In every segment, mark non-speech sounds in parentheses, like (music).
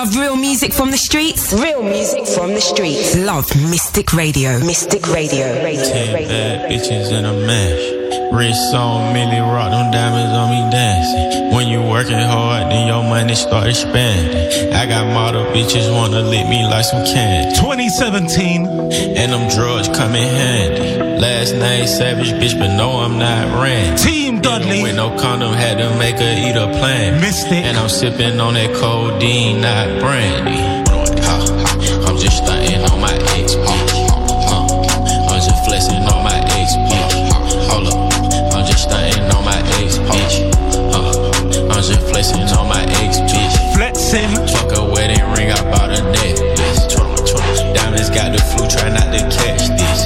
Love real music from the streets? Real music from the streets. Love Mystic Radio. Mystic Radio. Radio. Ten bad bitches in a mash. Wrist so many rock, them diamonds on me dancing. When you working hard, then your money start expanding. I got model bitches wanna lick me like some candy. 2017, and them drugs come in handy. Last night, savage bitch, but no, I'm not Randy. Team Dudley. With no condom, had to make her eat a plan. Mystic. And I'm sipping on that codeine, not brandy. I'm just like got the flu, try not to catch this.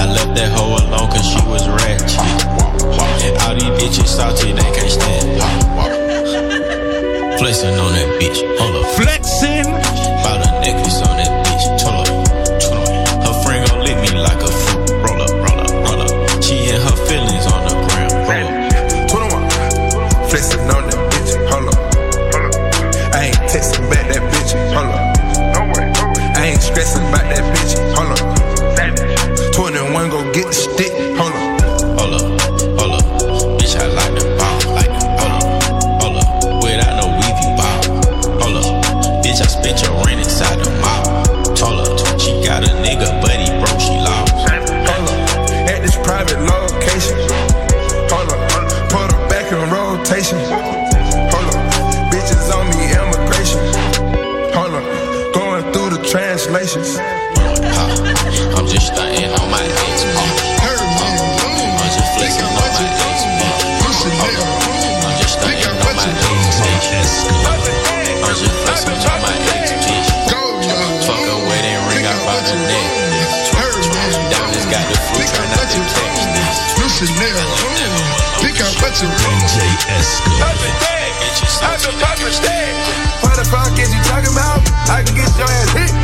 I left that hoe alone cause she was ratchet. All these bitches salty, they can't stand. Flexing on that bitch, hold up. Flex! Chanel. Pick out what you want. DJ Esco. I'm the pocket stack. Find the pockets you talking about. I can get your ass hit.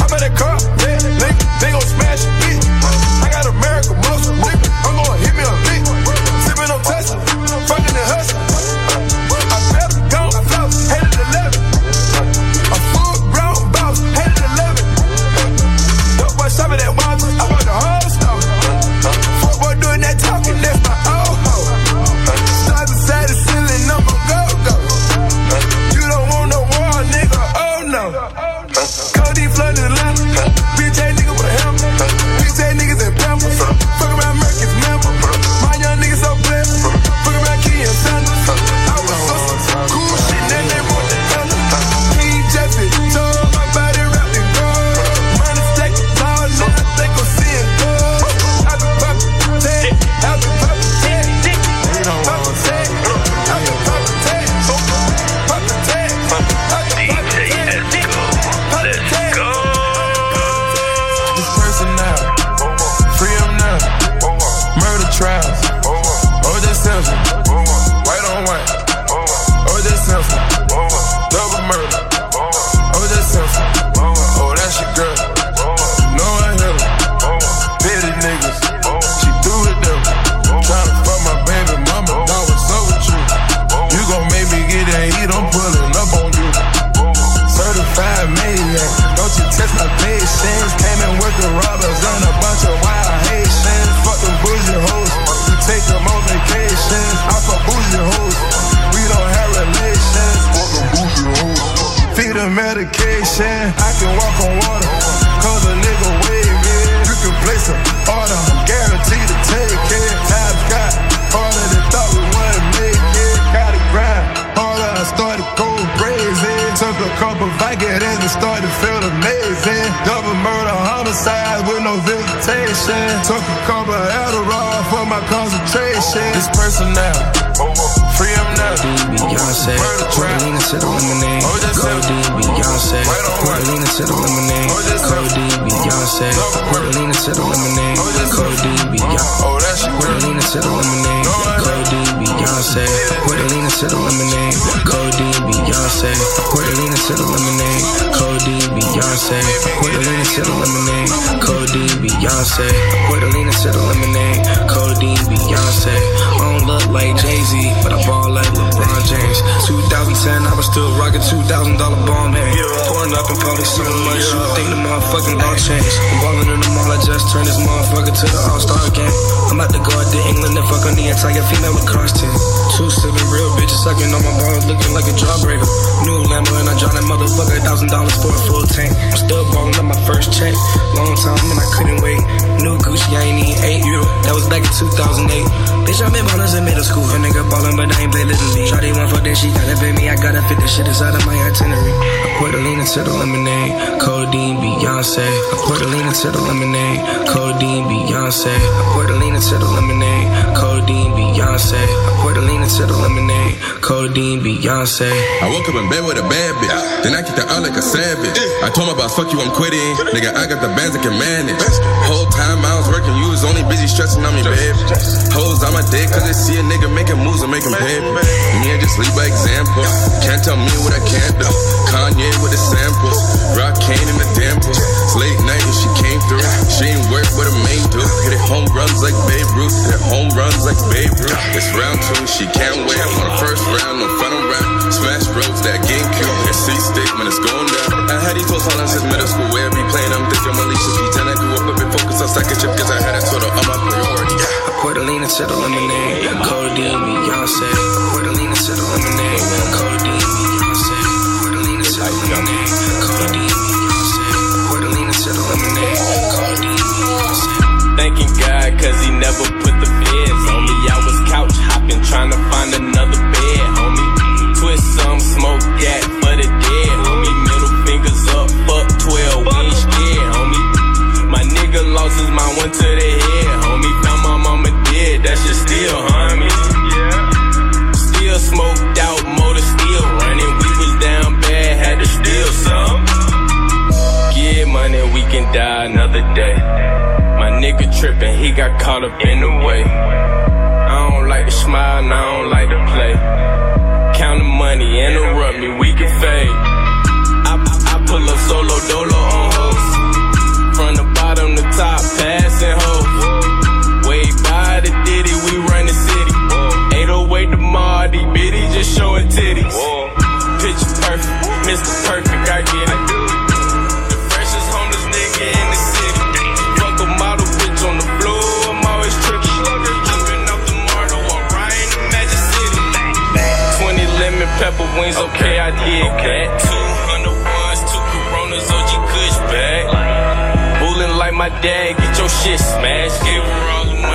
I'm in the car, yeah, nigga, they gon' smash. you start to feel amazing. Double murder, homicide with no visitation. Took a couple Adderall for my concentration. This person now free him now. DB Beyonce, Cordelina to the lemonade. Go DB Beyonce, Cordelina to the lemonade. Go DB Beyonce, Cordelina to the lemonade. Go DB Beyonce, Cordelina to the lemonade. Go DB Beyonce, Cordelina to the lemonade. Go DB Beyonce, Cordelina to the lemonade. Go Beyonce, Cordelina to the. Go Beyonce, Cordelina to the lemonade. Go Beyonce, I don't look like Jay Z, but I'm ball like LeBron James. 2010, I was still rocking $2,000 ball man. Pouring up in public so much, you think the motherfucking ball changed. I'm ballin' in the mall, I just turned this motherfucker to the All Star game. I'm at to guard out to England and fuck on the entire female lacrosse team. Two seven real bitches sucking on my balls, looking like a jawbreaker. New Lambo and I drive that motherfucker $1,000 for a full tank. I'm still ballin' on my first check. Long time and I couldn't wait. New Gucci, I ain't even 8 euro. That was back in 2008. Bitch, I've been ballin' in middle school. A nigga ballin', but I ain't play little league. Shawty one for then she gotta pay me. I gotta fit this shit inside of my itinerary. I pour the lean into the lemonade. Codeine, Beyonce. I pour the lean into the lemonade. Codeine, Beyonce. I pour the lean into the lemonade. Codeine, Beyonce. I pour the lean into the lemonade. Codeine, Beyonce. I woke up in bed with a bad bitch. Then I kicked her out like a savage. I told my boss, fuck you, I'm quitting. Nigga, I got the bands that can manage. Whole time I was working, you was only busy stressing on me, babe. Hoes on my dick, cause they see a nigga making moves and making Me, I just lead by example. Can't tell me what I can't do. Kanye with the samples. Rock Kane in the dampers. It's late night and she came through. She ain't work with a main dude. Hit it home runs like Babe Ruth. Hit it home runs like Babe Ruth. It's round two, she can't wait. On the first round, no final round. Smash bros, that GameCube. And C stick, when it's going down. I had these toes on since middle school. Where we playing, I'm thinking my leash should be 10. I grew up a focused on second chip, cause I had a total on my priority. I pour the lemonade. Codeine, Beyonce. I pour the lemonade. Codeine, Beyonce. I pour the lemonade. Codeine, Beyonce. I pour the lemonade. Codeine, Beyonce. Thanking God, cause he never put the feds on me. I was couch hopping, trying to find another bed, homie. Twist some, smoke that for the dead, homie. Middle fingers up, fuck 12, we ain't scared, homie. My nigga lost his mind, went to the head, homie. Still smoked out, motor still running. We was down bad, had to steal some. Get money, we can die another day. My nigga tripping, he got caught up in the way. I don't like to smile, and I don't like to play. Count the money, interrupt me, we can fade. I, I pull up solo dolo on hoes. From the bottom to top, passing hoes. Showing titties. Picture perfect, Mr. Perfect, I get it. The freshest homeless nigga in the city. Fuck a model bitch on the floor, I'm always tripping. Jumping off the Mardo, walk right in the Magic City. 20 lemon pepper wings, okay, I did that. 200 ones, two Coronas, oh, OG Kush bag. Bullin' like my dad, get your shit smashed. Give her all the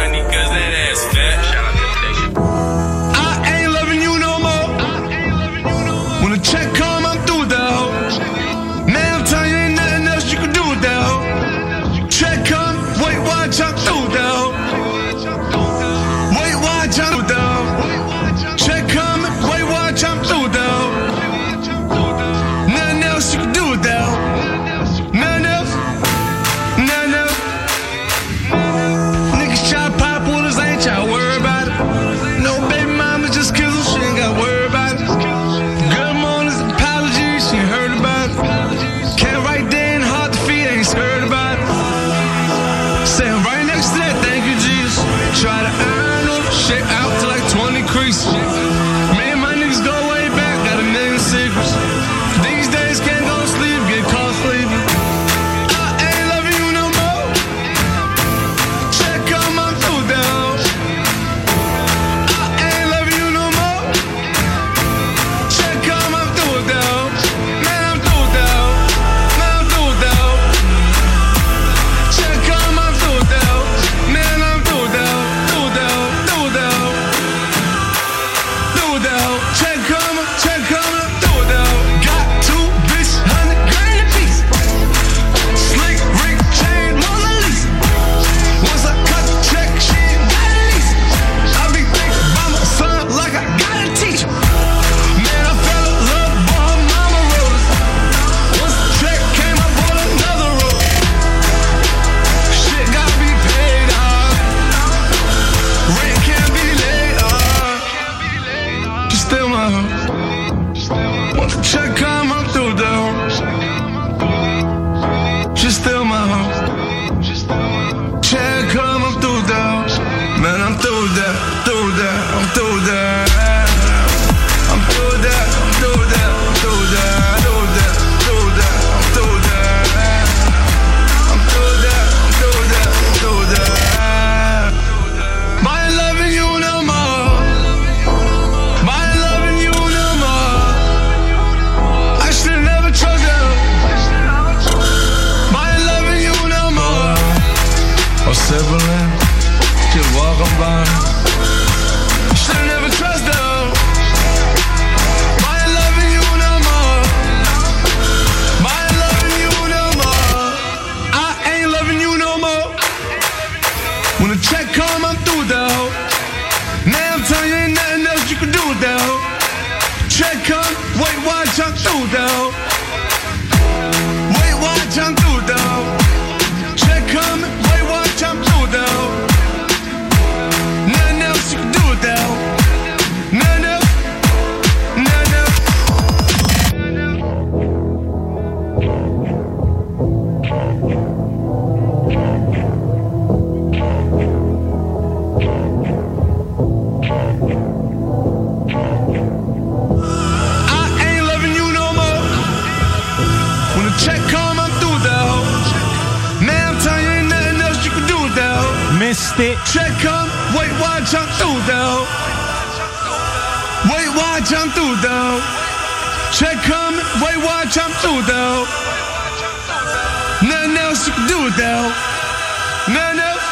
else you can do though. Nothing else.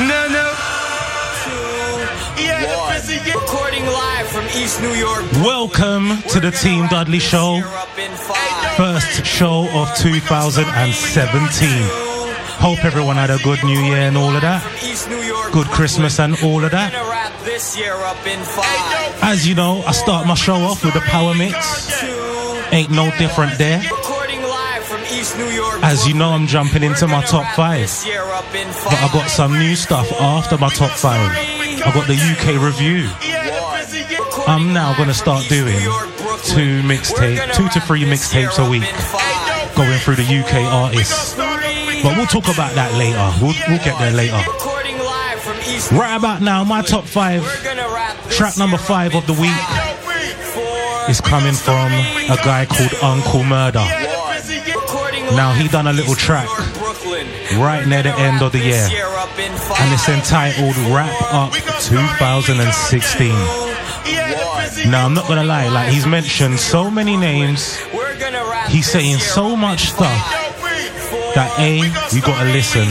Nothing. Recording live from East New York. Welcome to the Team Dudley Show. First show of 2017. Hope everyone had a good new year and all of that. Good Christmas and all of that. This year up in five. As you know, I start my show off with the Power Mix. Ain't no different there. As you know, I'm jumping into my top five. But I got some new stuff after my top five. I got the UK review. I'm now going to start doing two mixtape, two to three mixtapes a week, going through the UK artists. But we'll talk about that later. We'll, we'll get there later. Right about now, my top five, track number five of the week is coming from a guy called Uncle Murder. Now he done a little track right near the end of the year, and it's entitled "Wrap Up 2016." Now I'm not gonna lie, like he's mentioned so many names, he's saying so much stuff that a you gotta listen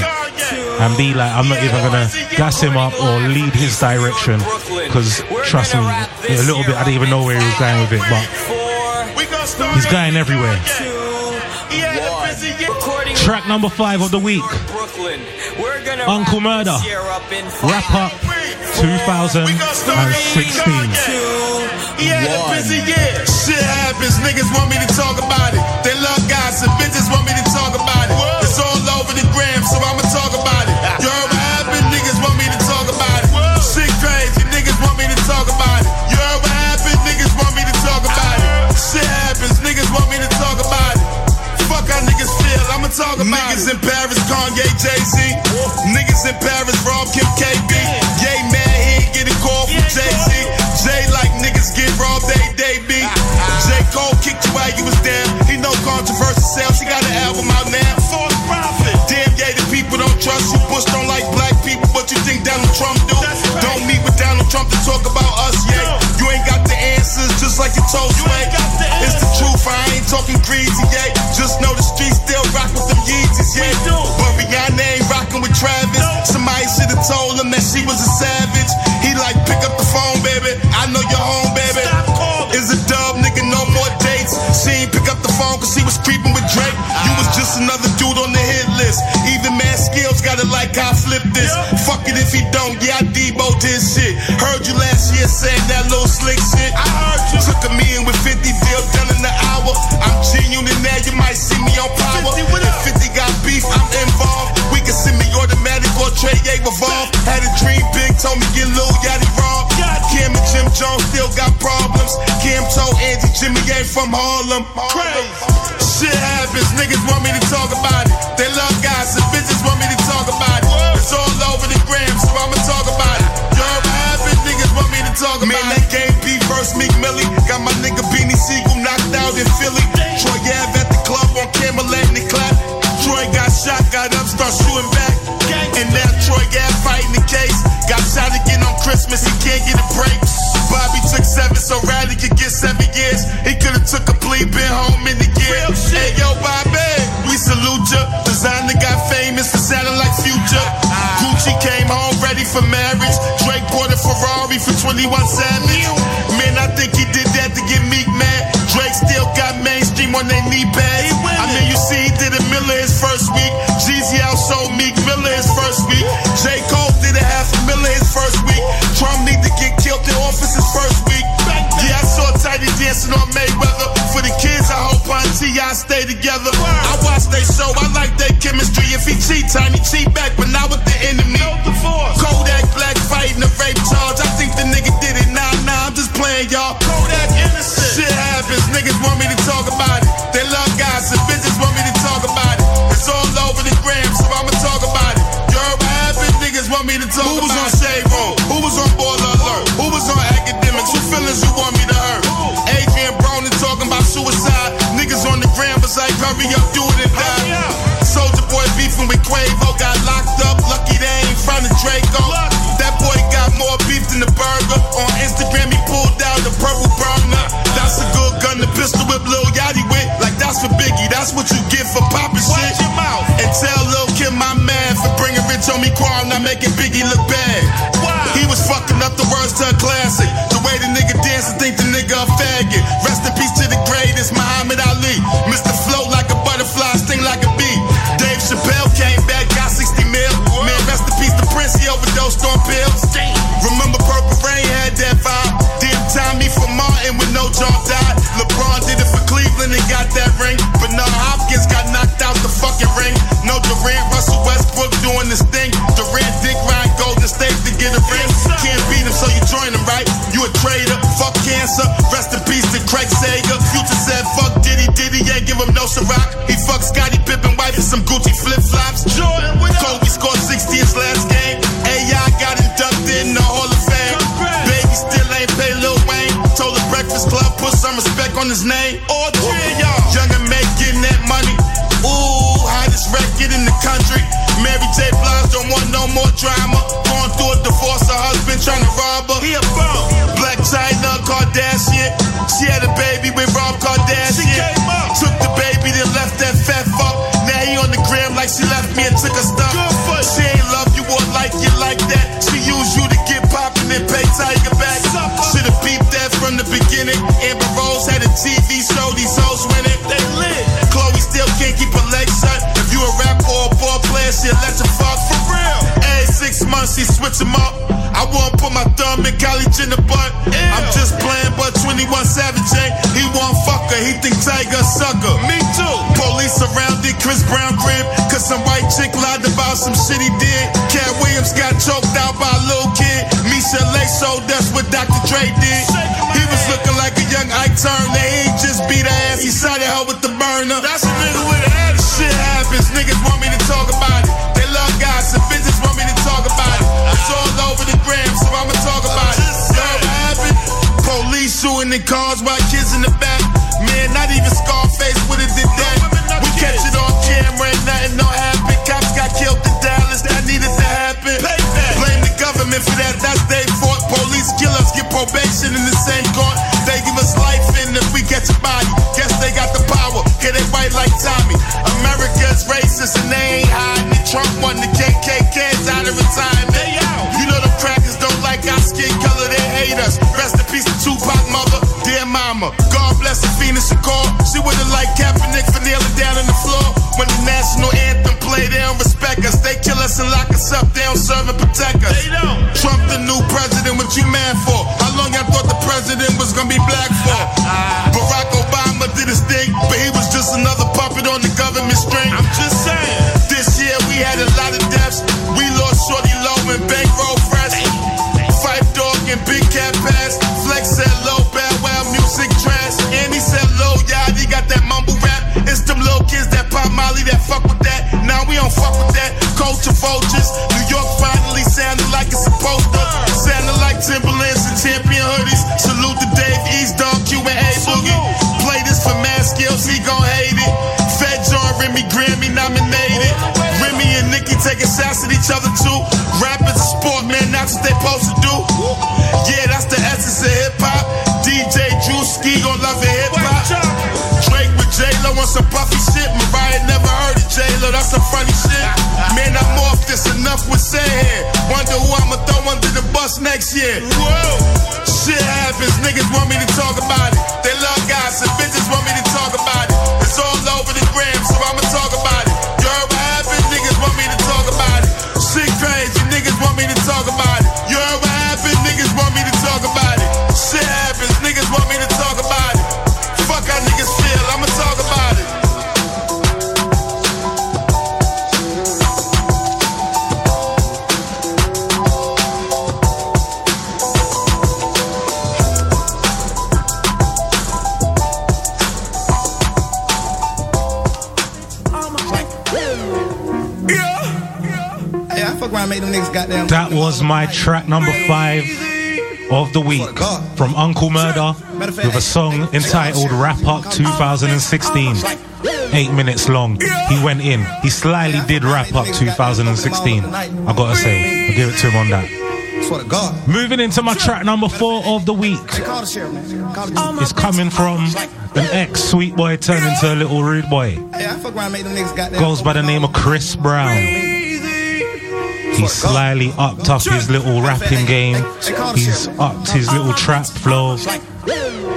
and be like, I'm not even gonna gas him up or lead his direction, because trust me, a little bit I didn't even know where he was going with it, but he's going everywhere. Track number five of the week. Uncle Murder. Wrap up 2016. Yeah, the busy, yeah. Shit happens, niggas want me to talk about it. They love gossip, bitches want me to talk about it. It's all over the gram, so I'ma talk about it. You heard what happened? Niggas want me to talk about it. Shit crazy, niggas want me to talk about it. Niggas I'ma talk about niggas it. in Paris, Kanye, Jay Z. Niggas in Paris, Rob Kim, KB. Yay, man, he ain't get a call from Jay Z. Jay like niggas get robbed, they they be. Ah, ah. J. Cole kicked you while you was down. He no controversy sales, he got an album out now. False profit. Damn, yeah, the people don't trust you. Bush don't like black people, but you think Donald Trump do? Don't meet with Donald Trump to talk about us, yeah. You ain't got the answers, just like you told Sway. It's the truth, I ain't talking greasy, yeah. But Rihanna ain't rocking with Travis. Somebody should've told him that she was a savage. He like, pick up the phone, baby. I know you're home, baby. Stop Is a dub, nigga, no more dates. She ain't pick up the phone cause she was creeping with Drake. You was just another dude on the hit list. Even man skills gotta like I flip this. Fuck it if he don't, yeah, I Debo this shit. Heard you last year saying that little slick shit. I heard you. Took a million A revolve. Had a dream big, told me get Lil Yachty robbed. Cam and Jim Jones still got problems. Cam told Angie Jimmy ain't from Harlem. Crazy. Shit happens, niggas want me to talk about it. They love gossip, bitches want me to talk about it. It's all over the gram, so I'ma talk about it. What happened, niggas want me to talk about it. Man, that game B versus Meek Millie. Got my nigga Beanie Sigel knocked out in Philly. Troy Ave at the club on camera Christmas, he can't get a break. Bobby took seven, so Riley could get seven years. He could've took a plea, been home in the year. Hey yo, Bobby, we salute ya. Desiigner got famous for sounding like Future. Gucci came home ready for marriage. Drake bought a Ferrari for 21 Savage. Dancing on Mayweather. For the kids, I hope on T.I. stay together. I watch they show, I like their chemistry. If he cheat, Tiny cheat back, but not with the enemy. Kodak Black fighting a rape charge. I think the nigga did it. Nah, nah, I'm just playing, y'all. Kodak innocent. Shit happens, niggas want me to talk about it. They love guys gossip, bitches want me to talk about it. It's all over the gram, so I'ma talk about it. You heard what happened? Niggas want me to talk Who was on hurry up, do it and die. Soulja Boy beefing with Quavo, got locked up, lucky they ain't found a Draco. That boy got more beef than the burger. On Instagram, he pulled out the purple burner. That's a good gun, the pistol with Lil Yachty with. Like that's for Biggie, that's what you get for popping shit. Your mouth. And tell Lil Kim my man for bringing rich on me, Quan, not making Biggie look bad. Wow. He was fucking up the words to a classic. She switch 'em up. I won't put my thumb in college in the butt. I'm just playing, but 21 Savage ain't. He won't fuck her, he think Tiger sucker. Me too. Police surrounded Chris Brown crib, cause some white chick lied about some shit he did. Katt Williams got choked out by a little kid. Misha Lake sold oh, that's what Dr. Dre did. He was looking like a young Ike Turner. He just beat her ass, he shot at her with the burner. That's a nigga shooting in cars while kids in the back. Man, not even Scarface would've did that. We catch it on camera and nothing don't happen. Cops got killed in Dallas, that needed to happen. Blame the government for that, that's their fault. Police kill us, get probation in the same court. They give us life and if we catch a body, guess they got the power. Get it right like Tommy. America's racist and they ain't hiding it. Trump won the KKK's mama. God bless the Venus and Shakur. She would've liked Kaepernick for kneeling down on the floor. When the national anthem play, they don't respect us. They kill us and lock us up, they don't serve and protect us. They don't. Trump the new president, what you mad for? How long y'all thought the president was gonna be black for? (laughs) Barack Obama did his thing, but he was just another puppet Culture vultures. New York finally sounded like it's supposed to. Sounded like Timberlands and champion hoodies. Salute to Dave East Dog, Q and A Boogie. Play this for mad skills, he gon' hate it. Fed John Remy Grammy nominated. Remy and Nicki taking shots at each other too. Rap is a sport, man, that's what they supposed to do. Yeah, that's the essence of hip hop. DJ Drewski gon' love it hip hop. Drake with J-Lo on some puffy shit. Mariah never heard of J-Lo, that's some funny shit. Next year. Whoa. Shit happens, niggas want me to talk about it. My track number five of the week from Uncle Murder with a song entitled Wrap Up 2016. Eight minutes long. He went in. He slyly did wrap up 2016. I gotta say, I'll give it to him on that. Moving into my track number four of the week. It's coming from an ex sweet boy turned into a little rude boy. I. Goes by the name of Chris Brown. He slyly upped up his little rapping game. He's upped his little trap flow.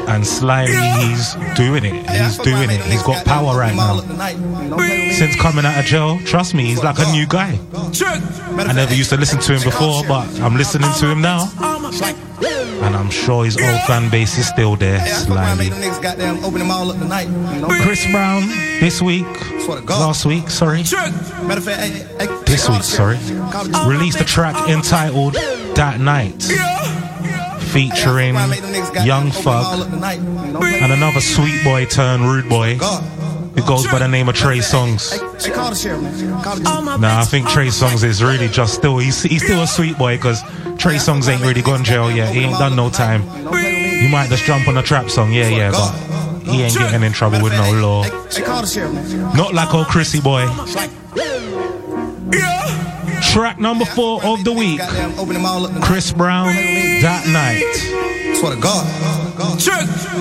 And slyly he's doing it. He's doing it. He's got power right now. Since coming out of jail, trust me, he's like a new guy. I never used to listen to him before, but I'm listening to him now. And I'm sure his old fan base is still there, Hey, I fuck around, slyly. them open them all up tonight. You know? Chris Brown, this week, last week, sorry, Matter of fact, hey, hey, this week, sorry, sheriff. Call the- released a track entitled That Night, featuring Young Thug and another sweet boy turned rude boy who goes by the name of Trey Songz. Hey, call the sheriff, man. Call the Nah, I think Trey Songz is really just still, he's, he's still a sweet boy because Trey Songz ain't really gone jail yet. He ain't done no time. He might just jump on a trap song, yeah, yeah, but he ain't getting in trouble with no law. Hey, call the sheriff, man. Not like old Chrissy boy. Track number four of the week. Goddamn, open them all up tonight. Chris Brown, that night. Swear to God.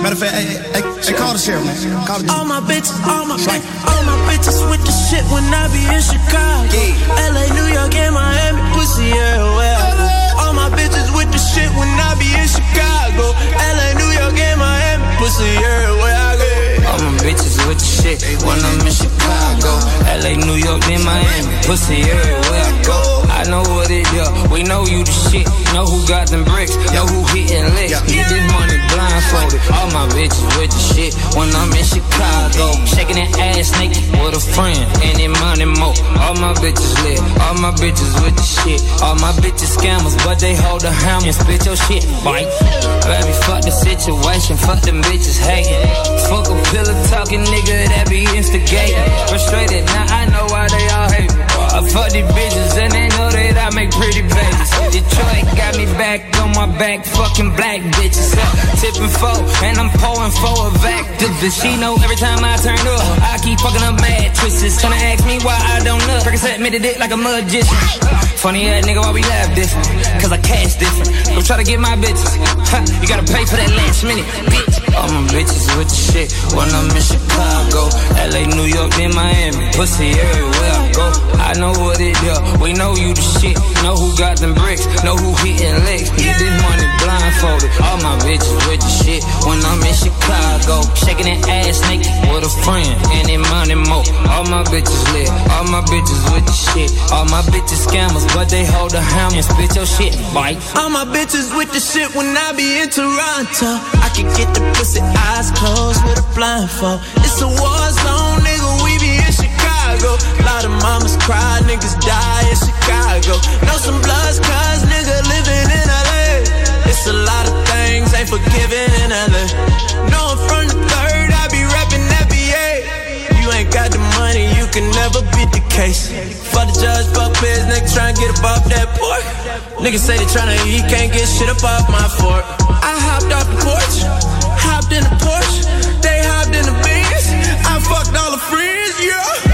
Matter of fact, hey, hey, hey, hey, call the sheriff, man. Call the All my bitches, all my, all my bitches with the shit when I be in Chicago. LA, New York, and Miami, pussy everywhere I go. All my bitches with the shit when I be in Chicago. LA, New York, and Miami, pussy everywhere I go. All my bitches with the shit when I'm in Chicago. LA, New York, then Miami. Pussy everywhere I go. I know what it is. We know you the shit. Know who got them bricks. Know who hitting licks. Get this money blindfolded. All my bitches with the shit when I'm in Chicago. Shaking that ass naked with a friend. And it money more. All my bitches lit. All my bitches with the shit. All my bitches scammers, but they hold a hammer. Spit your shit, bite. Baby, fuck the situation. Fuck them bitches hating. Fuck a pillar talking nigga that be instigating. Frustrated, now I know why they all hate me. I fuck these bitches and they know that I make pretty babies. Detroit got me back on my back, fucking black bitches. Huh? Tipping four, and I'm pouring for a activist. She know every time I turn up, I keep fucking up mattresses. Tryna ask me why I don't know. Percocet made it like a magician. Funny ass nigga, why we laugh different? Cause I cash different. Go try to get my bitches. Ha, you gotta pay for that last minute, bitch. All my bitches with the shit when I'm in Chicago. Pussy everywhere I go. I know what it is. We know you the shit. Know who got them bricks. Know who hitting licks. Get this money blindfolded. All my bitches with the shit when I'm in Chicago. Shaking that ass naked with a friend. And it money more. All my bitches lit. All my bitches with the shit. All my bitches scammers, but they hold a hammer. Spit your shit, bite. All my bitches with the shit when I be in Toronto. I can get the pussy eyes closed with a blindfold. It's a war zone, nigga. We be in Chicago. A lot of mamas cry, niggas die in Chicago. Know some bloods, cuz nigga living in LA. It's a lot of things ain't forgiven in LA. No, I'm from the third, I be rapping FBA. You ain't got the money, you can never beat the case. Fuck the judge, fuck biz, nigga tryna get above that pork. Niggas say they tryna eat, can't get shit off my fork. I hopped off the porch, hopped in the Porsche, they hopped in the Benz. I fucked all the friends, yeah.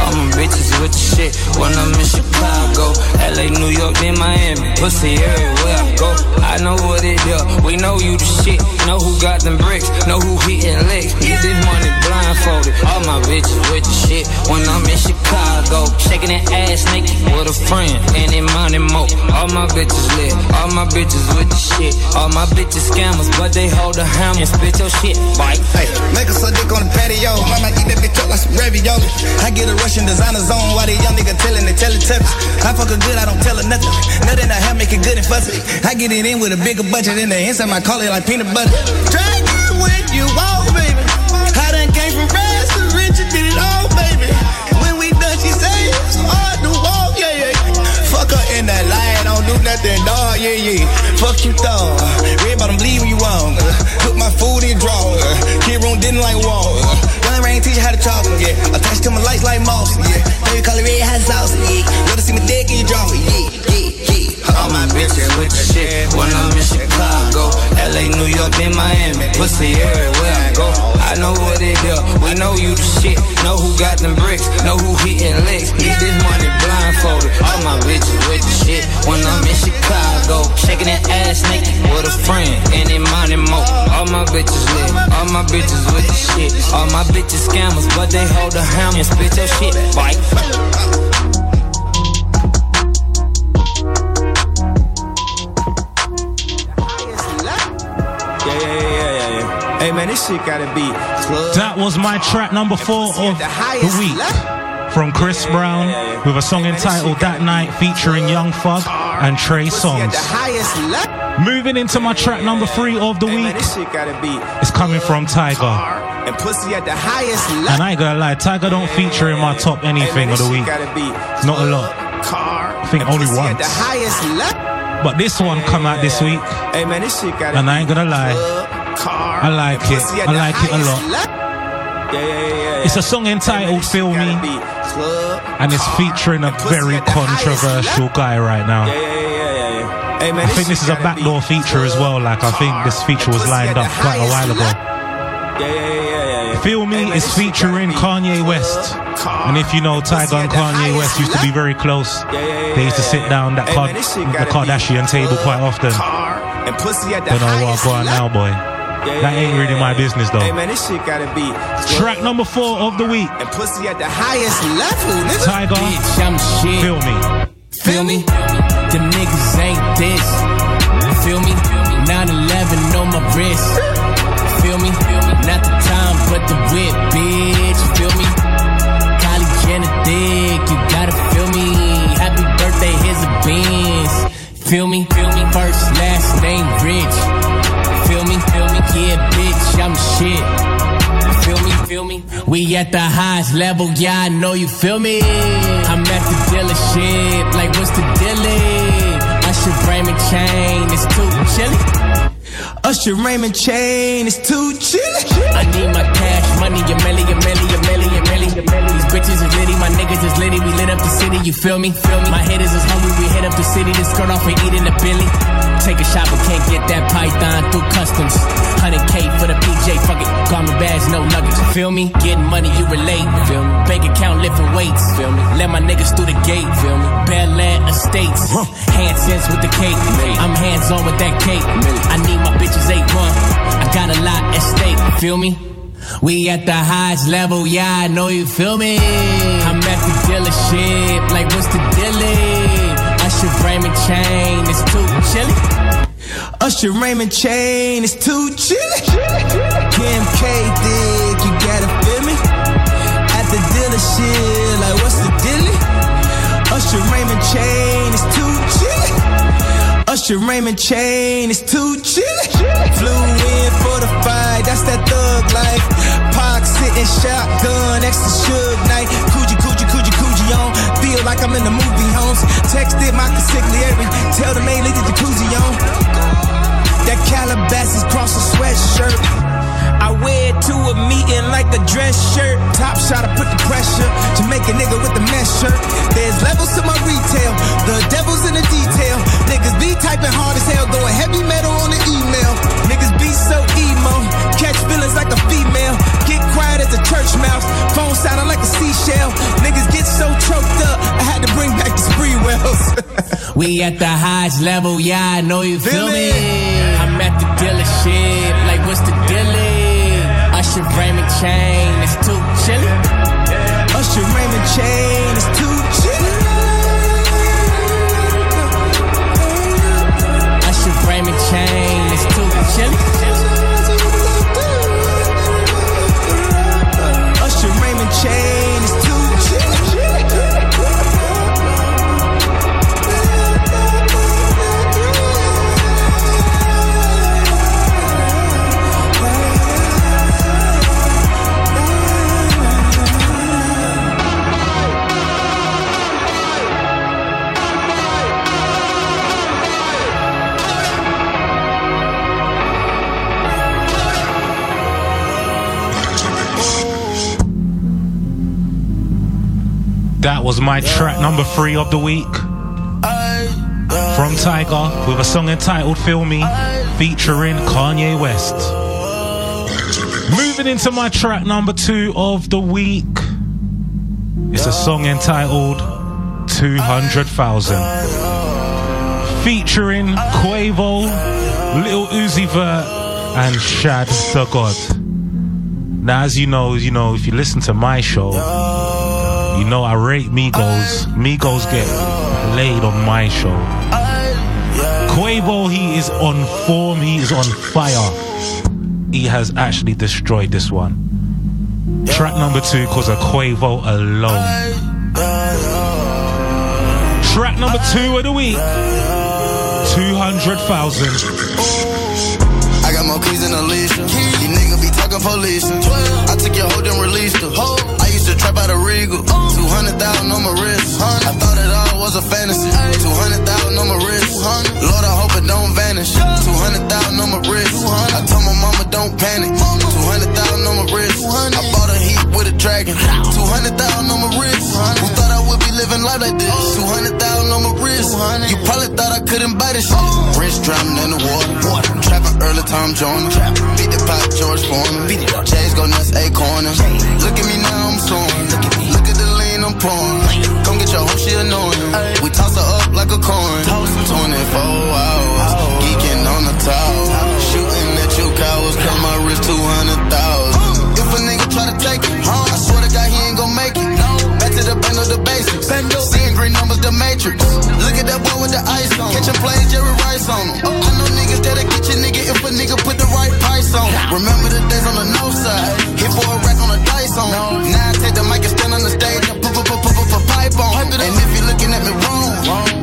With the shit when I'm in Chicago. LA, New York, then Miami. Pussy everywhere I go. I know what it is. We know you the shit. Know who got them bricks. Know who hitting licks. Get this money blindfolded. All my bitches with the shit when I'm in Chicago. Shaking that ass naked with a friend. And it money more. All my bitches lit. All my bitches with the shit. All my bitches scammers, but they hold a hammer. Spit your shit, bite. Hey, make us a dick on the patio. Mama eat that bitch up like some ravioli. I get a Russian designer zone while the young nigga tellin' the Teletubbies. I fuck her good, I don't tell her nothing. Nothing I have make it good and fussy. I get it in with a bigger budget in the inside my collar like peanut butter. Drag you when you want, baby. I done came from rags to riches, did it all, baby. When we done, she say it's hard to walk, yeah, yeah. Fuck her in that line, don't do nothing, dog, yeah, yeah. Fuck you, thought. Red bottom, when you. Uh, put my food in drawer. Kid room didn't like wall. One teach you how to talk, yeah. Attached to my lights like moss, yeah. Baby call it red hot sauce, yeah. Wanna see my dick in your yeah, yeah, yeah. Bitches with the shit when I'm in Chicago. LA, New York, then Miami. Pussy everywhere I go. I know what it is. We know you the shit. Know who got them bricks. Know who hitting licks. Get this money blindfolded. All my bitches with the shit when I'm in Chicago. Shaking that ass naked with a friend. Any money mo. All my bitches lit. All my bitches with the shit. All my bitches scammers, but they hold a hammer and spit your shit. Bite. Hey man, this shit gotta be club. That was my track number four of the week from Chris Brown with a song entitled That Night featuring Young Thug and Trey Songz. the highest level. Moving into my track number three of the week, this shit gotta be it's coming from Tyga. and pussy at the highest level. And I ain't gonna lie, Tyga don't feature in my top anything of the week. Gotta be Not a lot. car. I think only once. the highest level. But this one come out this week, Hey man, this shit gotta and I ain't gonna lie, car. I like it. I like it a lot. Yeah, yeah, yeah, yeah. It's a song entitled Feel Me, Club, and it's featuring a very at the highest controversial guy right now. Yeah, yeah, yeah, yeah, yeah. Hey man, I think this is a shit gotta be backdoor feature as well. Like I think this feature was lined up quite a while ago. Yeah, yeah, yeah, yeah, yeah. Feel Me is featuring Kanye West. And if you know, Tyga and Kanye West used to be very close. They used to sit down that Hey, man, the Kardashian table quite often. Car and pussy at Don't know what highest go on now, level. boy. Yeah, That yeah, ain't yeah, really my yeah. business Hey though. man, this shit gotta be Track number four of the week. and pussy at the highest level, nigga. Tyga, Bitch, I'm shit. Feel Me. Feel me? Them niggas ain't this. Feel me? 9-11 on my wrist. Feel me? Not the time, but the whip, bitch. Feel me? Kylie Jenner dick, you gotta feel me. Happy birthday, here's a Benz. Feel me? Feel me? First, last name, Rich. Yeah, bitch, I'm shit. Feel me? Feel me? We at the highest level, yeah, I know you feel me. I'm at the dealership, like what's the dealie? Usher Raymond chain, it's too chilly. Usher Raymond chain is too chilly. I need my cash money, a milli, a milli, a milli, a milli, a milli. These bitches is litty, my niggas is litty. We lit up the city, you feel me? Feel me? My hitters is as hungry, we hit up the city to skirt off and eat in the Billy. Take a shot, but can't get that python through customs. 100K for the PJ, fuck it. Garment bags, no luggage. Feel me? Getting money, you relate. Feel me? Bank account lifting weights. Feel me? Let my niggas through the gate. Feel me? Bel Air Estates. Handsets with the cake. I'm hands on with that cake. I need my bitches 8-1. I got a lot at stake. Feel me? We at the highest level, yeah, I know you feel me. I'm at the dealership, like what's the dealie? Usher Raymond chain, it's too chilly. Usher Raymond chain it's too chilly. Kim K dick, you gotta feel me. At the dealership, like what's the dilly? Usher Raymond chain it's too. Usher Raymond chain is too chilly. Flew in for the fight, that's that thug life. Pac sitting shotgun, extra Suge Knight. Coochie, coochie, coochie, coochie on. Feel like I'm in the movie homes. Texted my consigliere, tell the maid leave the jacuzzi on. That Calabasas cross a sweatshirt. I wear it to a meeting like a dress shirt. Top shot, I put the pressure. Jamaican nigga with the mesh shirt. There's levels to my retail. The devil's in the detail. Niggas be typing hard as hell, going heavy metal on the email. Niggas be so emo. Catch feelings like a female. Get quiet as a church mouse. Phone sounding like a seashell. Niggas get so choked up. I had to bring back the spree wells. (laughs) We at the highest level, yeah, I know you feel, Feel me. me. I'm at the dealership, the dealie? Usher Raymond chain, it's too chilly. Usher Raymond chain is too chilly. Usher Raymond chain, it's too chilly. That was my track number three of the week. From Tyga with a song entitled Feel Me featuring Kanye West. Moving into my track number two of the week. It's a song entitled 200,000 featuring Quavo, Little Uzi Vert, and Shad the God. Now, as you know, you know, if you listen to my show, you know I rate Migos. Migos get laid on my show. Quavo, he is on form, he is on fire. He has actually destroyed this one. Track number two cause of Quavo alone. Track number two of the week. 200,000. I got more keys than Alicia. Niggas be talking police. I took your released her. Trap out a Regal. 200,000 on my wrist. I thought it all was a fantasy. 200,000 on my wrist. Lord, I hope it don't vanish. 200,000 on my wrist. I told my mama don't panic. 200,000 on my wrist. I bought a heat with a dragon. 200,000 on my wrist. Who thought I would be living life like this? 200,000 on my wrist. You probably thought I couldn't buy this shit. Wrist drowning in the water. Trapping early Tom Jones. Beat the pop George Foreman. J's go nuts, A corner. Look at me now, I'm soaring. Look at the lean I'm pouring. Come get your hoe, she annoying. We toss her up like a coin. 24 hours. Geeking on the tower. Shooting at you cowards. Cut my wrist 200,000. If a nigga try to take it, huh? I swear to God he ain't gon' make it. Back to the band of the basics. Green numbers, the matrix. Look at that boy with the ice on. Catching plays, Jerry Rice on him. I know niggas that'll get your nigga if a nigga put the right price on. Remember the days on the no side. Hit for a rack on the dice on. Now I take the mic and stand on the stage and put, put, put, put pipe on. And if you looking at me wrong,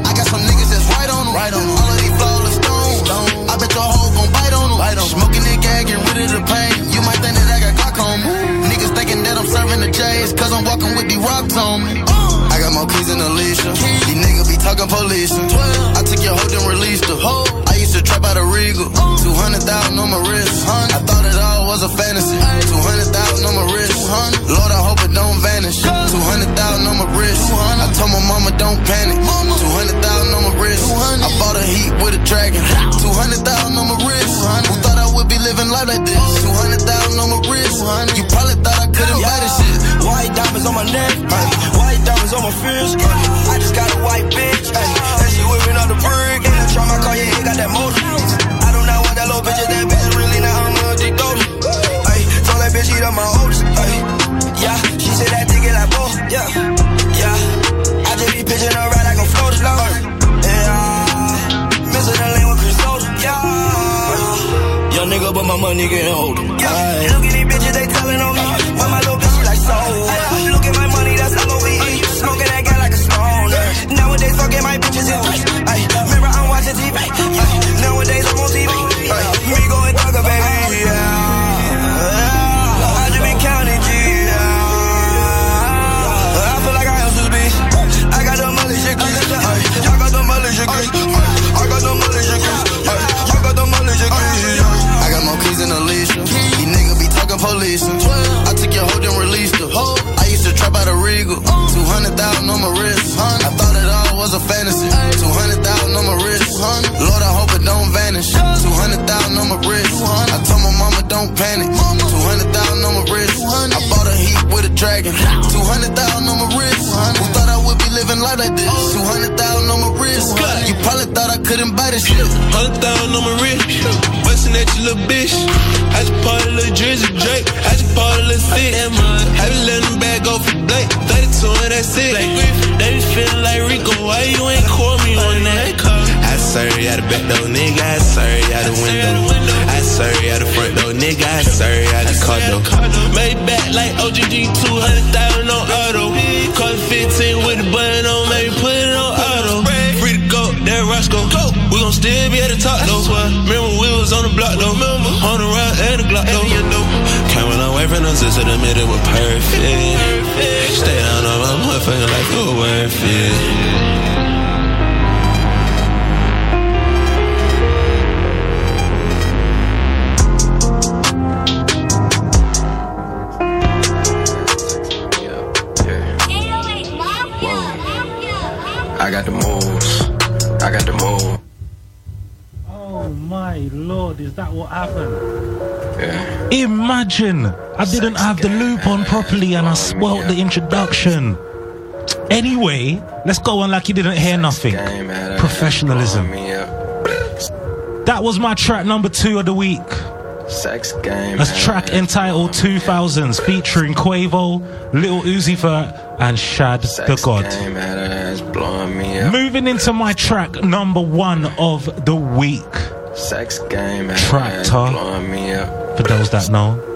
I got some niggas that's right on them. All of these flawless stones. I bet your hoe gon' bite on them. Smoking the gag, get rid of the pain. You might think that I got Glock on me. Niggas thinking that I'm serving the J's, cause I'm walking with these rocks on me. I got more keys than Alicia. These niggas be talking police. I took your hoe and released her. I used to trap out a Regal. 200,000 on my wrist. I thought it all was a fantasy. 200,000 on my wrist. Lord, I hope it don't vanish. 200,000 on my wrist. I told my mama don't panic. 200,000 on my wrist. I bought a heat with a dragon. 200,000 on my wrist. Who thought I would be living life like this? 200,000 on my wrist. You probably thought I couldn't buy this shit. White diamonds on my neck, ay. white diamonds on my fist. ay. I just got a white bitch, ay. and she whipping up the brick. In the trunk, my car, yeah, it got that motor. I do not want that little bitch, that bitch really not I'm a dick Ay, told that bitch eat up my oldest. Ay, yeah, she said that dick like both. Yeah, yeah. I just be pitching her right like a floater. Ay, yeah, uh, missing the lane with Chris Soda. Yeah, young nigga, but my money getting older. Yeah, I didn't have the loop on properly and I spoilt the introduction. Anyway, let's go on like you didn't hear nothing. Professionalism. That was my track number two of the week. Sex game. A track entitled 2000s featuring Quavo, Little Uzi Vert, and Shad the God. Moving into my track number one of the week. Sex game. Tractor. For those that know.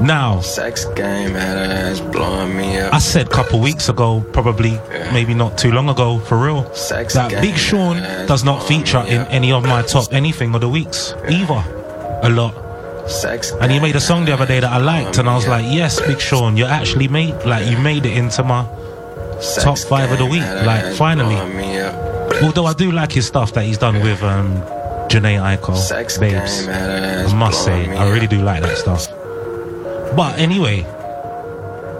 Yeah. Now, Sex game had ass blowing me up. I said a couple weeks ago, probably maybe not too long ago, for real, Sex that Big Sean does not feature in any of my top anything of the weeks either. A lot. Sex And he made a song the other day that I liked, and I was like, "Yes, Big Sean, you actually made like you made it into my top five of the week, like finally." Although I do like his stuff that he's done with um, Jhené Aiko, babes. I must say, I really do like that stuff. But anyway,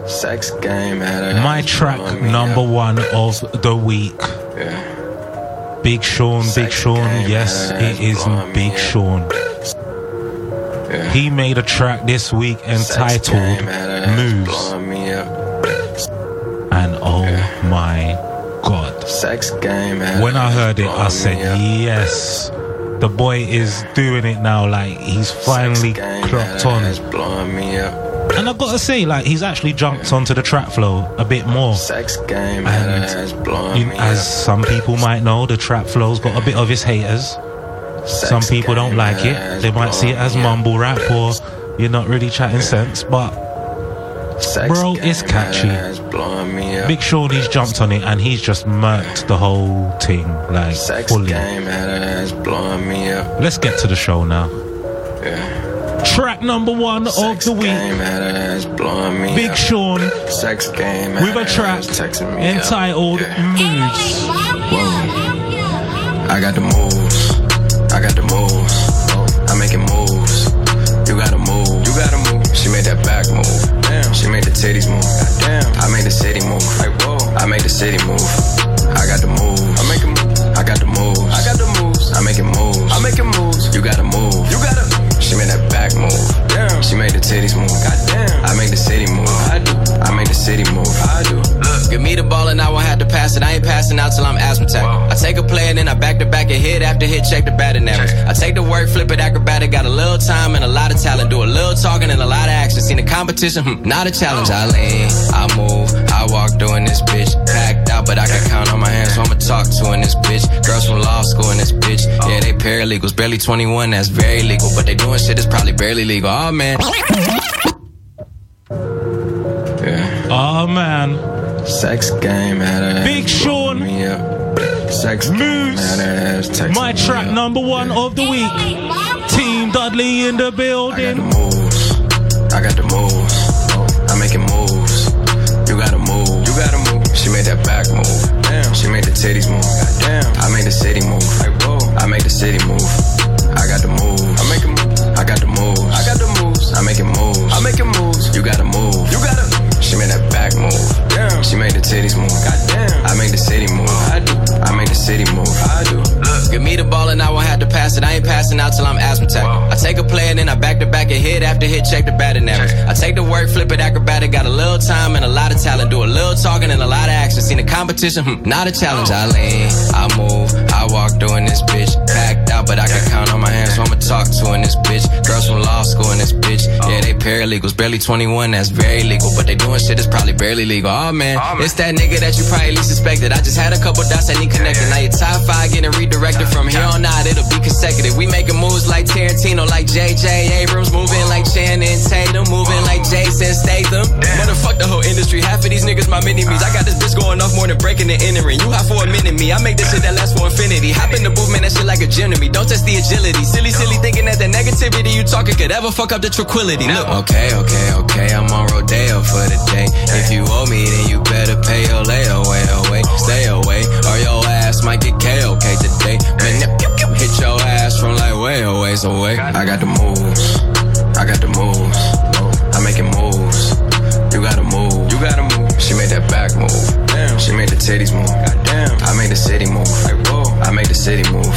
Sex game my track number up. one of the week. Yeah. Big Sean, Big Sean, yes, it is Big Sean. He made a track this week entitled Moves. Up. And oh my god. Sex game When I heard it, I said, up. yes. The boy is doing it now, like he's finally clocked on. blowing me up. And I gotta say, like he's actually jumped onto the trap flow a bit more. Sex game had her ass blowing You- me as some people might know, the trap flow's got a bit of its haters. Some people don't like it. They might see it as mumble rap or you're not really chatting sense. But bro, it's catchy. Big Sean, he's jumped on it and he's just murked the whole thing, like Sex fully. game had her ass blowing me up. Let's get to the show now. Yeah. Track number one of the week. Game had her ass blowing me Big up. Sean Sex game with a track ass texting me up. entitled Moves. I got the moves. I got the moves. I'm making moves. You gotta move. You gotta move. She made that back move. Damn. She made the titties move. Damn. I made the city move. Like whoa. I made the city move. I got the moves. I make moves. I got the moves. I got the moves. I'm making moves. I'm making moves. You gotta move. You gotta. She made that back move. Damn. She made the titties move. Goddamn. I make the city move. I do. I make the city move. I do. Look, give me the ball and I won't have to pass it. I ain't passing out till I'm asthmatic. I take a play and then I back to back and hit after hit, check the batting average. I take the work, flip it acrobatic, got a little time and a lot of talent. Do a little talking and a lot of action. Seen the competition, hmm, not a challenge. I lean, I move, I walk doing this bitch. Packed out, but I can count on my hands, so I'ma talk to in this bitch. Girls from law school in this bitch. Yeah, they paralegals, barely 21, that's very legal. But they doing shit that's probably barely legal. Oh man. Yeah. Oh man. Sex game had her Big ass Sean blowing me up. Sex Moves. game had her ass texting My track up. number one of the week. Team Dudley in the building. I got the moves. I got the moves. I'm making moves. You gotta move. You gotta move. She made that back move. Damn. She made the titties move. Damn. I made the city move. Like whoa. I made the city move. I got the moves. I'm making moves. I got the moves. I got the moves. I'm making moves. I'm making moves. You gotta move. You gotta. She made that back move. Titties move. Goddamn. I make the city move. I do. I made the city move. I do. Look, give me the ball and I won't have to pass it. I ain't passing out till I'm asthmatic. I take a play and then I back to back and hit after hit, check the batting average. I take the work, flip it acrobatic, got a little time and a lot of talent. Do a little talking and a lot of action. Seen the competition, hmm, not a challenge. I lean, I move, I walk doing this bitch. Packed out, but I can count on my hands, so I'ma talk to in this bitch. Girls from law school in this bitch. Yeah, they paralegals, barely 21, that's very legal. But they doing shit that's probably barely legal. Oh man, oh, it's that nigga that you probably least suspected. I just had a couple dots that need connected. Now your top five getting redirected from here on out, it'll be consecutive. We making moves like Tarantino, like JJ Abrams, moving like Channing Tatum, moving like Jason Statham. Motherfuck the whole industry. Half of these niggas my mini me's. I got this bitch going off more than breaking the entering. You hot for a minute, me. I make this shit that lasts for infinity. Hop in the man, that shit like a gym to me. Don't test the agility. Silly, silly thinking that the negativity you talking could ever fuck up the tranquility. Look, okay, okay, okay. I'm on Rodeo for the day. If you owe me, then you better pay your layaway away. Stay away, or your ass might get KOK today. When it hit your ass from like way away, away. I got the moves. I got the moves. I'm making moves. You gotta move. You gotta move. She made that back move. Damn. She made the titties move. Goddamn. I made the city move. Like whoa. I made the city move.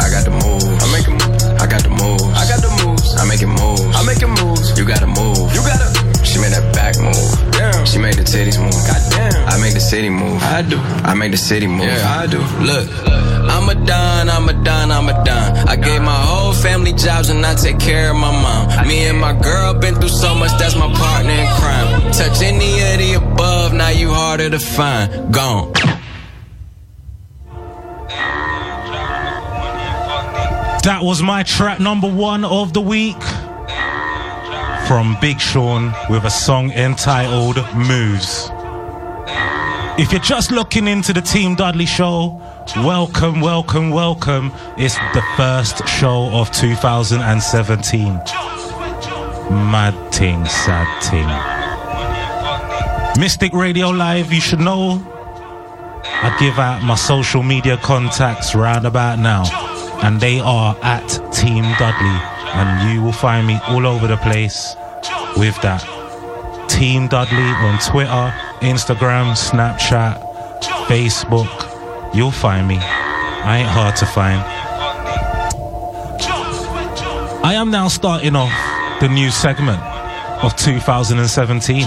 I got the moves. I'm making moves. I got the moves. I got the moves. I'm making moves. I'm making moves. You gotta move. You gotta. She made that back move. Damn. She made the titties move. Goddamn. I make the city move. I do. I make the city move. Yeah, I do. Look. I'm a don, I'm a don, I'm a don. I gave my whole family jobs and I take care of my mom. Me and my girl been through so much, that's my partner in crime. Touch any of the above, now you harder to find. Gone. That was my track number one of the week from Big Sean with a song entitled Moves. If you're just looking into the Team Dudley show, welcome, welcome, welcome. It's the first show of 2017. Mad thing, sad thing. Mystic Radio Live, you should know. I give out my social media contacts round about now, and they are at Team Dudley, and you will find me all over the place with that. Team Dudley on Twitter, Instagram, Snapchat, Facebook. You'll find me. I ain't hard to find. I am now starting off the new segment of 2017.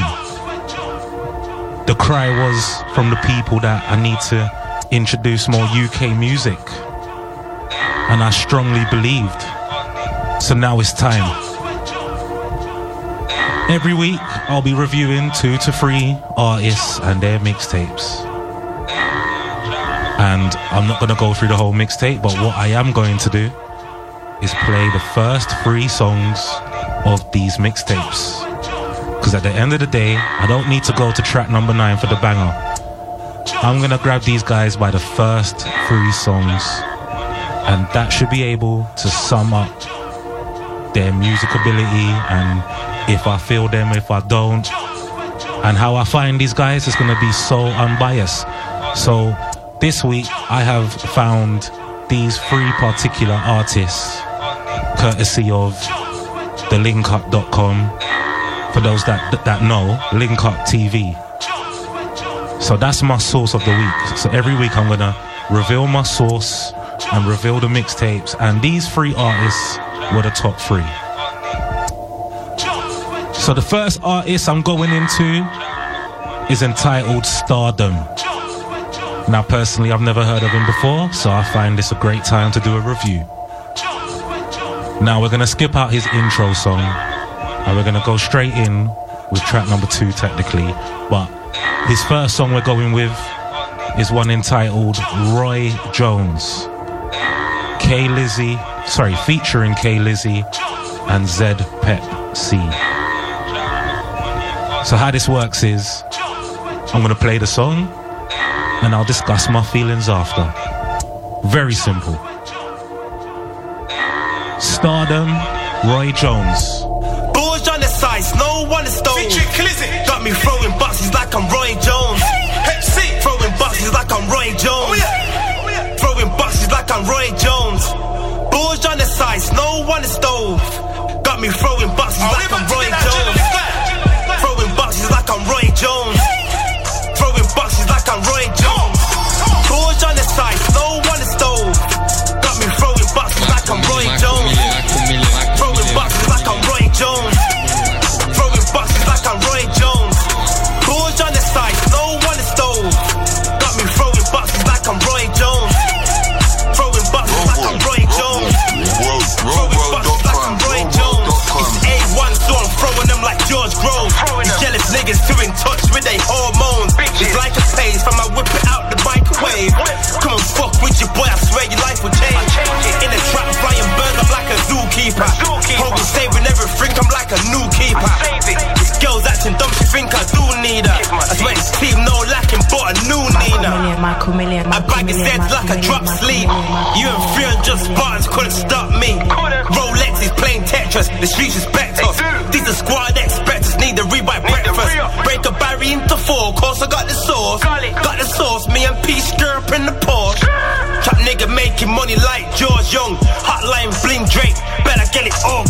The cry was from the people that I need to introduce more UK music. And I strongly believed. So now it's time. Every week, I'll be reviewing two to three artists and their mixtapes. And I'm not going to go through the whole mixtape, but what I am going to do is play the first three songs of these mixtapes. Because at the end of the day, I don't need to go to track number nine for the banger. I'm going to grab these guys by the first three songs, and that should be able to sum up their music ability and if I feel them, if I don't, and how I find these guys is going to be so unbiased. So this week I have found these three particular artists courtesy of the linkup.com for those that that know linkup TV so that's my source of the week. So every week I'm gonna reveal my source and reveal the mixtapes and these three artists were the top three so the first artist I'm going into is entitled Stardom now, personally, I've never heard of him before, so I find this a great time to do a review. Now, we're going to skip out his intro song, and we're going to go straight in with track number two, technically. But his first song we're going with is one entitled Roy Jones. K Lizzie, sorry, featuring K Lizzie and Zed Pep C. So, how this works is I'm going to play the song and I'll discuss my feelings after. Very simple. Stardom, Roy Jones. Balls on the sides, no one is stone. Got me throwing boxes like I'm Roy Jones. Throwing boxes like I'm Roy Jones. Oh, oh, throwing boxes like I'm Roy Jones. Balls on the no one is stove. Got me throwing boxes like I'm Roy Nina. Michael Million, I bag his head like a drop sleep. You and 300 Spartans couldn't stop me. Rolex is playing Tetris, the streets respect us. These are squad expectors, need the rebuy breakfast. Break a barry into four, course I got the sauce. Got the sauce, me and P skirp in the Porsche. Trap nigga making money like George Jung. Hotline bling Drake, better get it all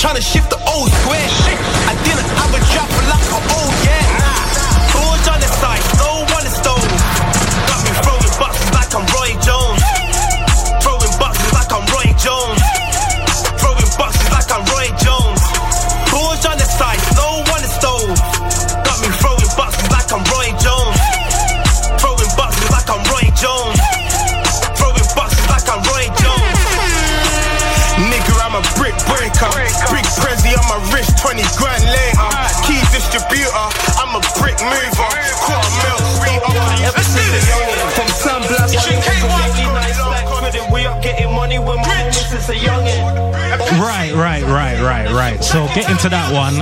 squared, trying right. So getting to that one.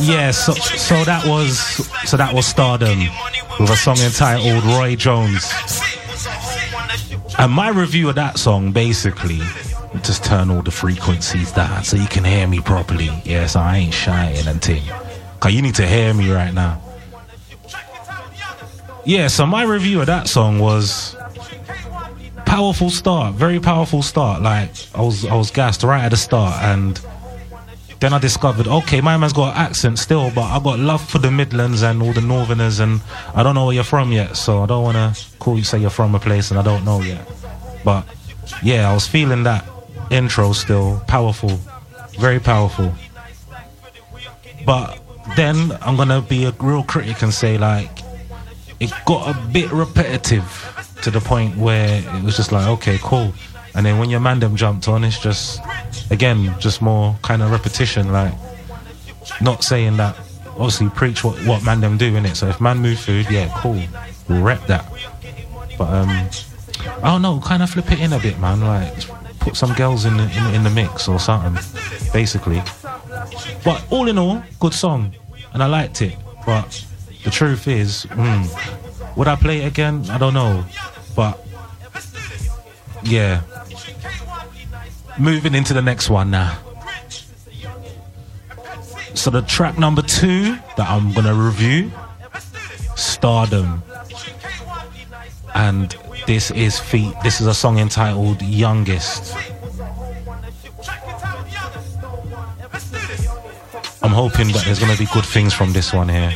Yeah, so so that was so that was Stardom with a song entitled Roy Jones. And my review of that song basically just turn all the frequencies down so you can hear me properly. Yes, I ain't shying and thing. Cause you need to hear me right now. Yeah, so my review of that song was powerful start, very powerful start. Like I was I was gassed right at the start and then I discovered, okay, my man's got an accent still, but I got love for the Midlands and all the Northerners, and I don't know where you're from yet, so I don't want to call you say you're from a place and I don't know yet. But yeah, I was feeling that intro still powerful, very powerful. But then I'm gonna be a real critic and say like it got a bit repetitive to the point where it was just like okay, cool. And then when your man them jumped on, it's just again just more kind of repetition. Like not saying that obviously preach what what man them do in it. So if man move food, yeah, cool, we'll rep that. But um, I don't know, kind of flip it in a bit, man. Like put some girls in the in, in the mix or something, basically. But all in all, good song, and I liked it. But the truth is, mm, would I play it again? I don't know, but yeah. Moving into the next one now. So the track number two that I'm gonna review, Stardom, and this is feat. This is a song entitled Youngest. I'm hoping that there's gonna be good things from this one here.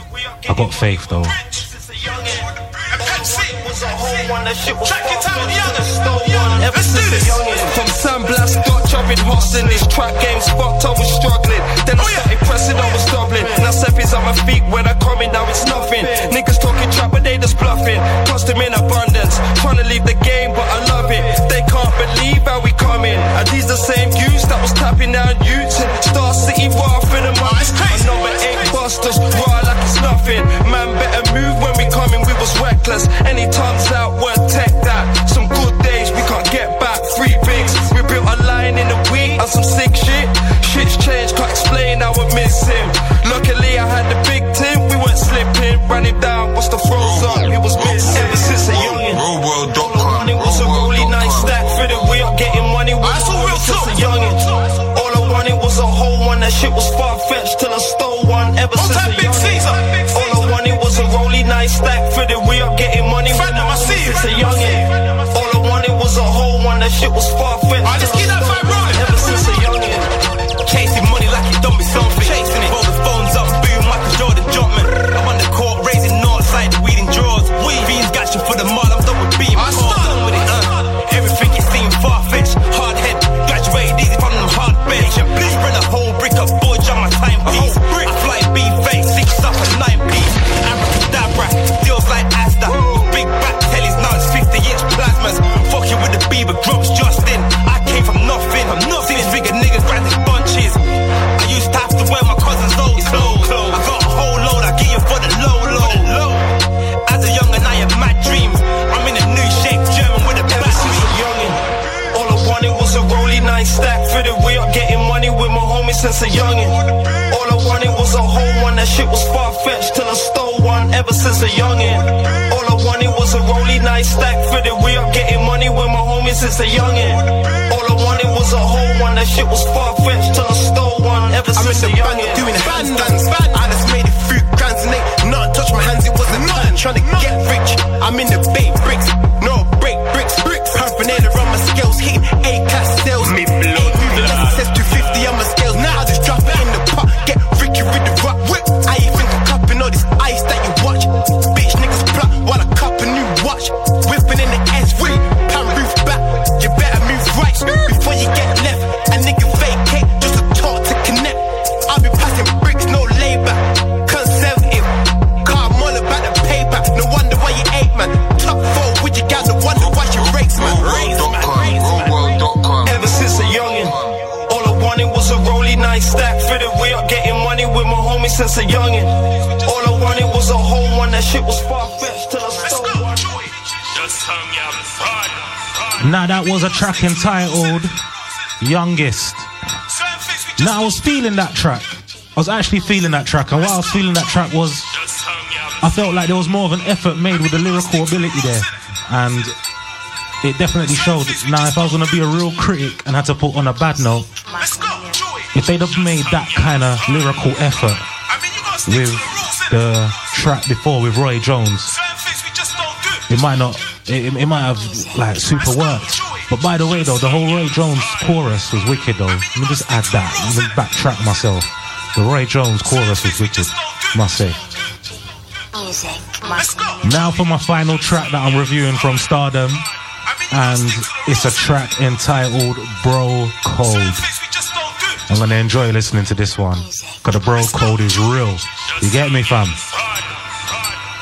I got faith though. Ever since a youngin' From Sandblast, got chopping hots in this track game spot, I was struggling. Then I started pressing, I was doubling. Now Seppi's on my feet when I come in, now it's nothing. Niggas talking trap, but they just bluffing. Cost them in abundance. Trying to leave the game, but I love it. They can't believe how we come in. Are these the same youths that was tapping down youths? Star City raw for the eight busters, raw like it's nothing. Man, better move when we coming, we was reckless. Any times out, weren't tech that. Some good days, we can't get back. Three bigs, we built a line in a week and some sick shit. Shit's changed, can't explain how I miss him. Luckily, I had the big team, we weren't slipping. Ran him down, what's the froze up? He was missing. Ever since a youngin'. Roadworld.com. It shit was far fetched till I stole one. Ever since time Big Caesar. All I wanted was a rolly nice stack for the way up getting money with Phantom, I see you. since a youngin'. All I wanted was a whole one, that shit was far fetched. I just keep that vibe since a youngin'. All I wanted was a whole one, that shit was far fetched till I stole one ever since a youngin'. All I wanted was a rolly nice stack fitted. We up getting money with my homies since a youngin'. All I wanted was a whole one, that shit was far fetched till I stole one ever I'm in since a youngin'. doing bandans. I just made it through grands and ain't nothing touch my hands, it wasn't nothing. Trying to get rich, I'm in the bait bricks, no break bricks, bricks. Paraphernalia on my scales, hitting A since a youngin'. All I wanted was a whole one, that shit was far fetched till I stole. Now that was a track entitled Youngest. Now I was feeling that track. I was actually feeling that track, and while I was feeling that track was I felt like there was more of an effort made with the lyrical ability there. And it definitely showed. Now if I was gonna be a real critic and had to put on a bad note, if they'd have made that kind of lyrical effort with the track before with Roy Jones, it might not it, it might have like super worked. But by the way though, the whole Roy Jones chorus was wicked though. Let me just add that. Even backtrack myself. The Roy Jones chorus was wicked, must say. Now for my final track that I'm reviewing from Stardom. And it's a track entitled Bro Code. I'm gonna enjoy listening to this one. Cause the bro code is real. You get me fam?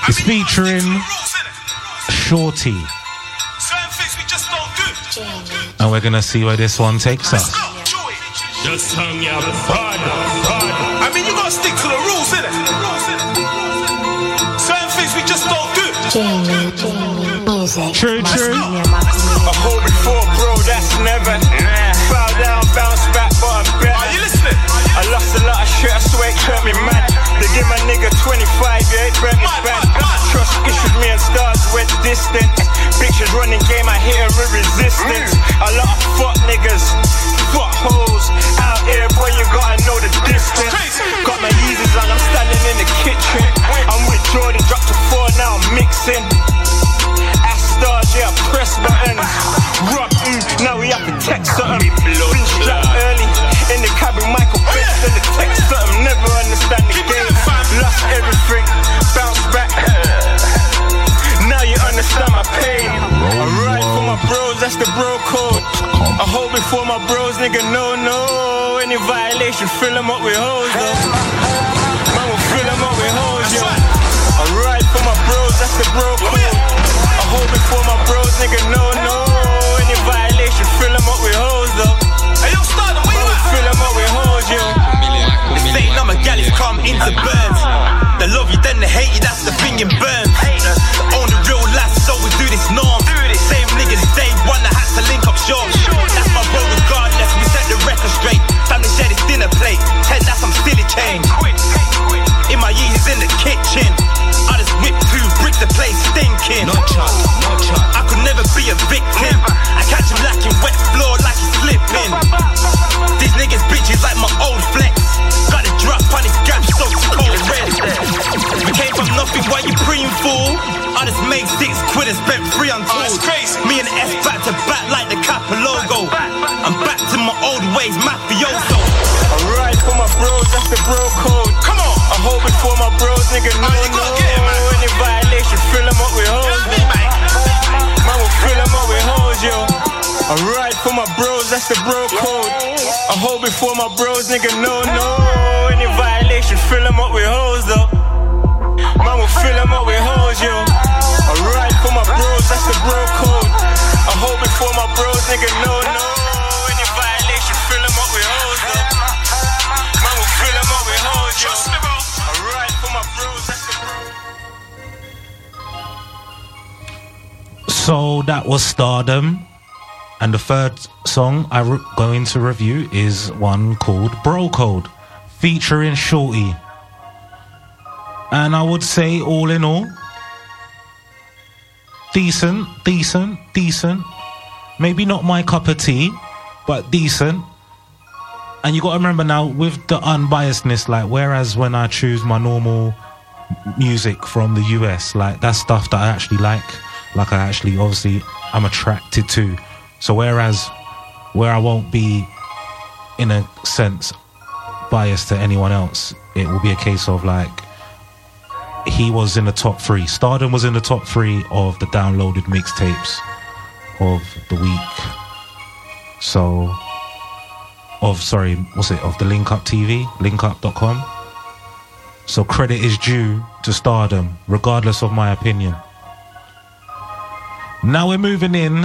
It's featuring Shorty. And we're gonna see where this one takes us. Just hung out I mean, you gotta stick to the rules, innit? Certain things we just don't do. True, true. I hold it for bro, that's never. Lost a lot of shit, I swear it turned me mad. They give my nigga 25, yeah, it burnt me bad. Trust issues, me and stars went distant. Bitches running game, I hit 'em with resistance. A lot of fuck niggas, fuck hoes. Out here, boy, you gotta know the distance. Got my Yeezys on, I'm standing in the kitchen. I'm with Jordan, dropped to four, now I'm mixing. Stars, yeah, press buttons. Rock, mm, now we have to text something. Been strapped early in the cabin, Michael In the text something. Never understand the game. Lost everything, bounce back. Now you understand my pain. I ride for my bros, that's the bro code. I hold before my bros, nigga, no, no. Any violation, fill them up with hoes, though. Man will fill them up with hoes, yo. I ride for my bros, that's the bro code. I hold before my bros, nigga, no, no. Any violation, fill them up with hoes, though. Number galleys come into burns. They love you, then they hate you, that's the thing in burns. Only real lads, so we do this norm. Same niggas day one that had to link up short. That's my bro regardless, we set the record straight. Family share this dinner plate. Ten, that's some silly change. In my years in the kitchen. I just whip two bricks, the place stinking. No fool? I just made six quid and spent three on tools. Me and S back to back like the Kappa logo. I'm back to my old ways, mafioso. I ride for my bros, that's the bro code. Come on. I hold for my bros, nigga, no, no. Any violation, fill them up with hoes, though. Man will fill them up with hoes, yo. I ride for my bros, that's the bro code. I hold for my bros, nigga, no, no. Any violation, fill them up with hoes, though. Man will fill them up with hoes, yo. I ride for my bros, that's the bro code. I hold before my bros, nigga, no, no. Any violation, fill them up with hoes, though. Man will fill them up with hoes, yo. I for my bros, that's the bro So that was Stardom. And the third song I'm re- going to review is one called Bro Code, featuring Shorty. And I would say, all in all, decent, decent, decent. Maybe not my cup of tea, but decent. and you got to remember now with the unbiasedness, like whereas when I choose my normal music from the US, like that's stuff that I actually like, like I actually obviously I'm attracted to. So whereas where I won't be in a sense biased to anyone else, it will be a case of like he was in the top three. Stardom was in the top three of the downloaded mixtapes of the week. So, of sorry, what's it? Of the Link Up TV, linkup.com. So credit is due to Stardom, regardless of my opinion. Now we're moving in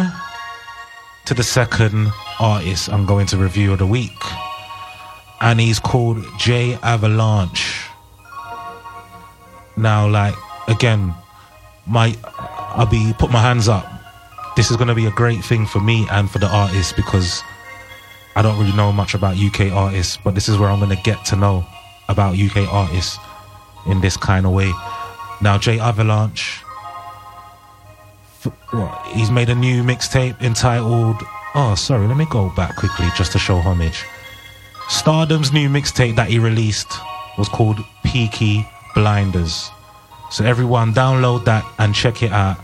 to the second artist I'm going to review of the week. And he's called J Avalanche. Now, like, again, my I'll be put my hands up. This is gonna be a great thing for me and for the artist because I don't really know much about UK artists, but this is where I'm gonna get to know about UK artists in this kind of way. Now, J Avalanche, he's made a new mixtape entitled. Oh, sorry, let me go back quickly just to show homage. Stardom's new mixtape that he released was called Peaky Blinders. So, everyone, download that and check it out.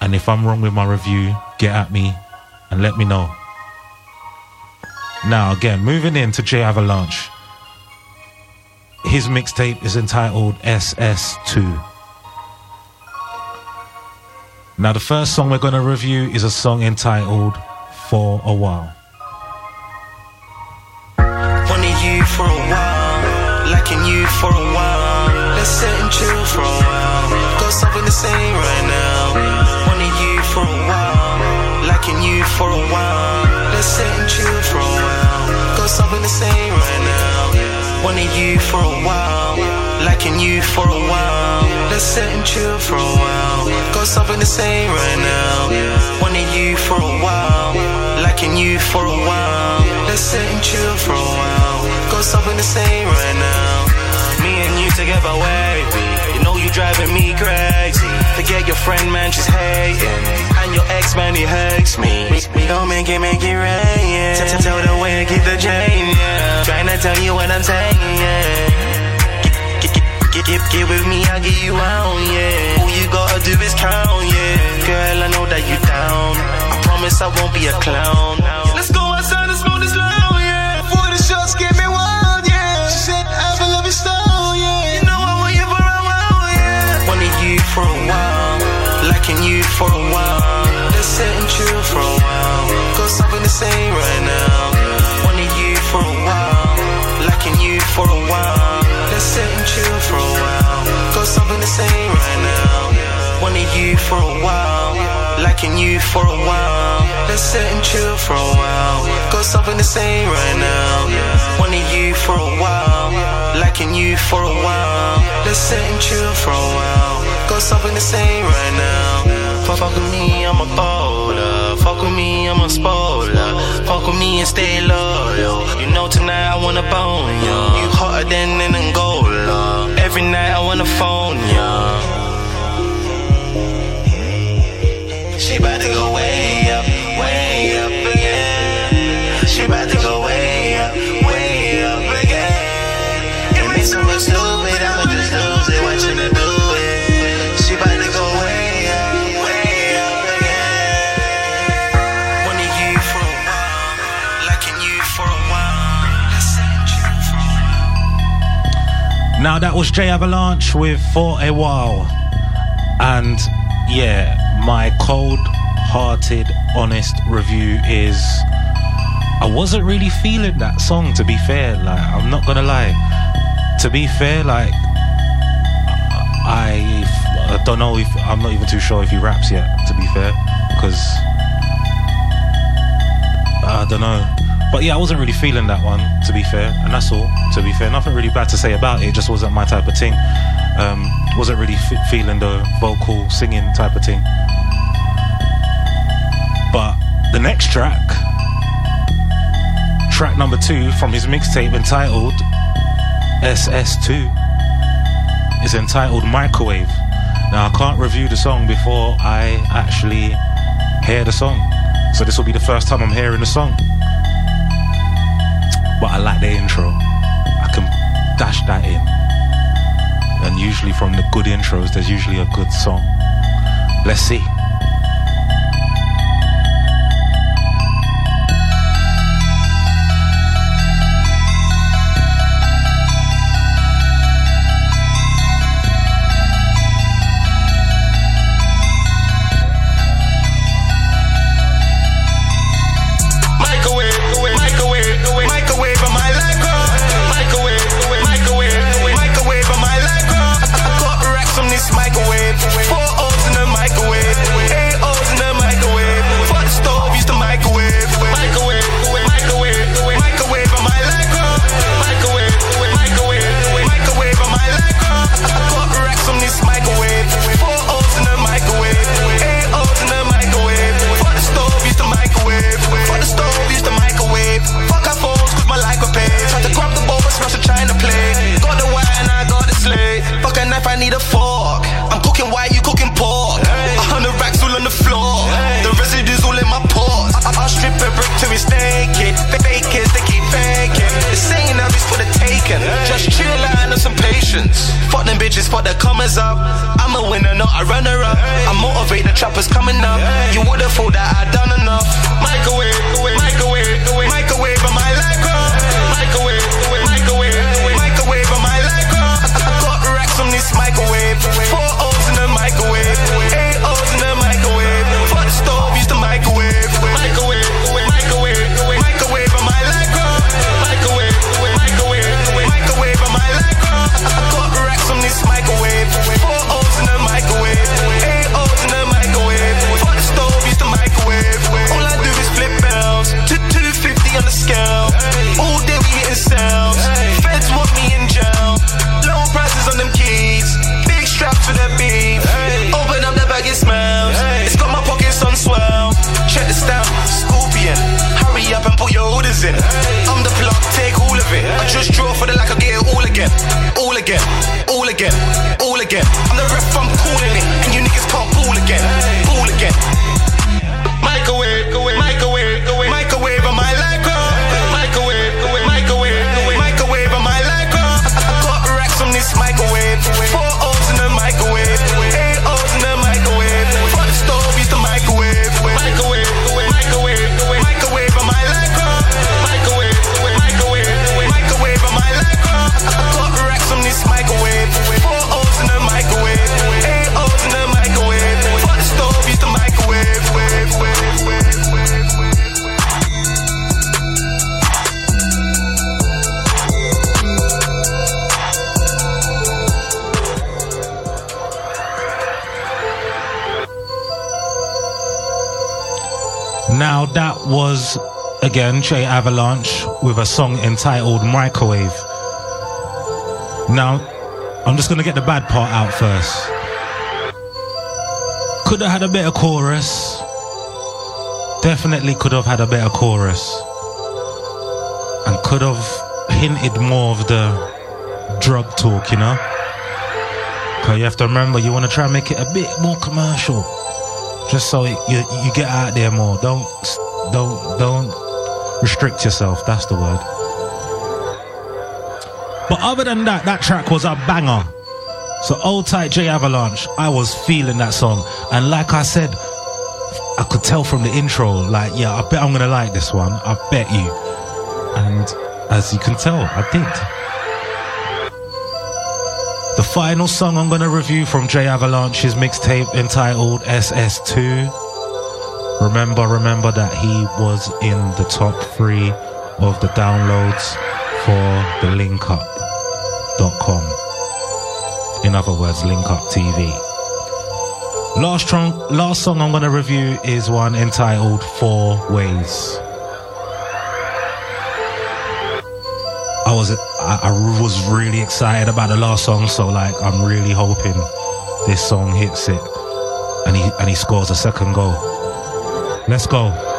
And if I'm wrong with my review, get at me and let me know. Now, again, moving into J Avalanche. His mixtape is entitled SS2. Now, the first song we're going to review is a song entitled For a While. Liking you for a while. Let's sit and chill for a while. Got something to say right now. Wanted you for a while, liking you for a while. Let's sit and chill for a while. Got something to say right now. Wanted you for a while, liking you for a while. Let's sit and chill for a while. Got something to say right now. You for a while, liking you for a while. Let's sit and chill for a while. Got something to say right now. Me and you together, wavy. You know you're driving me crazy. Forget your friend, man, she's hating. And your ex, man, he hates me. We gon' make it, make it rain, yeah. Tell, tell the way, I keep the chain, yeah. Trying to tell you what I'm saying, yeah. Get, get, get with me, I'll get you out, yeah. All you gotta do is count, yeah. Girl, I know that you down. I promise I won't be a clown. Let's go outside and smoke this loud, yeah. Before the shots get me wild, yeah. She said, I have a love you style, yeah. You know I want you for a while, yeah. Wanted you for a while, liking you for a while. Let's sit and chill for a while. Got something to say right now. Wanted you for a while, liking you for a while. Let's sit and chill for a while. Got something to say right now. Wanted you for a while, liking you for a while. Let's sit and chill for a while. Got something to say right now. Wanted you for a while, liking you for a while. Let's sit and chill for a while. Got something to say right now. Fuck, fuck with me, I'm a baller. Fuck with me, I'm a spoiler. Fuck with me and stay loyal. You know tonight I wanna bone ya. You hotter than an Angola. Every night I wanna phone ya. About to go way up, way up again. She about to go way up, way up again. It makes her look stupid, I'ma just lose it watching her do it. She about to go way up, way up again. Wanted you for a while, liking you for a while. Let's sit and chill for a while. Now that was J Avalanche with For a While. And yeah, my cold hearted, honest review is I wasn't really feeling that song to be fair. Like, I'm not gonna lie. To be fair, like, I, I don't know if I'm not even too sure if he raps yet, to be fair, because I don't know. But yeah, I wasn't really feeling that one, to be fair, and that's all. To be fair, nothing really bad to say about it. it just wasn't my type of thing. Um, wasn't really f- feeling the vocal singing type of thing. But the next track, track number two from his mixtape entitled SS2, is entitled Microwave. Now I can't review the song before I actually hear the song, so this will be the first time I'm hearing the song. but I like the intro. I can dash that in. And usually from the good intros, there's usually a good song. Let's see. Patience. Fuck them bitches, fuck the comers up. I'm a winner, not a runner up. I motivate the trappers coming up. You would've thought that I'd done enough. Microwave, microwave, microwave microwave on my lycra. Microwave, microwave, microwave microwave on my lycra. (laughs) I got racks on this microwave. Four O's in the microwave. Now that was again J Avalanche with a song entitled Microwave. Now, I'm just gonna get the bad part out first. Could have had a better chorus. Definitely could have had a better chorus. And could have hinted more of the drug talk, you know? Cause you have to remember you wanna try and make it a bit more commercial just so you you get out there more. Don't don't don't restrict yourself. That's the word. But other than that, that track was a banger. So old tight J Avalanche, I was feeling that song, and like I said, I could tell from the intro, like yeah, I bet I'm gonna like this one. I bet you. And as you can tell, I did. The final song I'm going to review from J Avalanche's mixtape entitled SS2. Remember, remember that he was in the top three of the downloads for the linkup.com. In other words, Linkup TV. Last, tron- last song I'm going to review is one entitled Four Ways. I was I, I was really excited about the last song, so like I'm really hoping this song hits it and he and he scores a second goal. Let's go.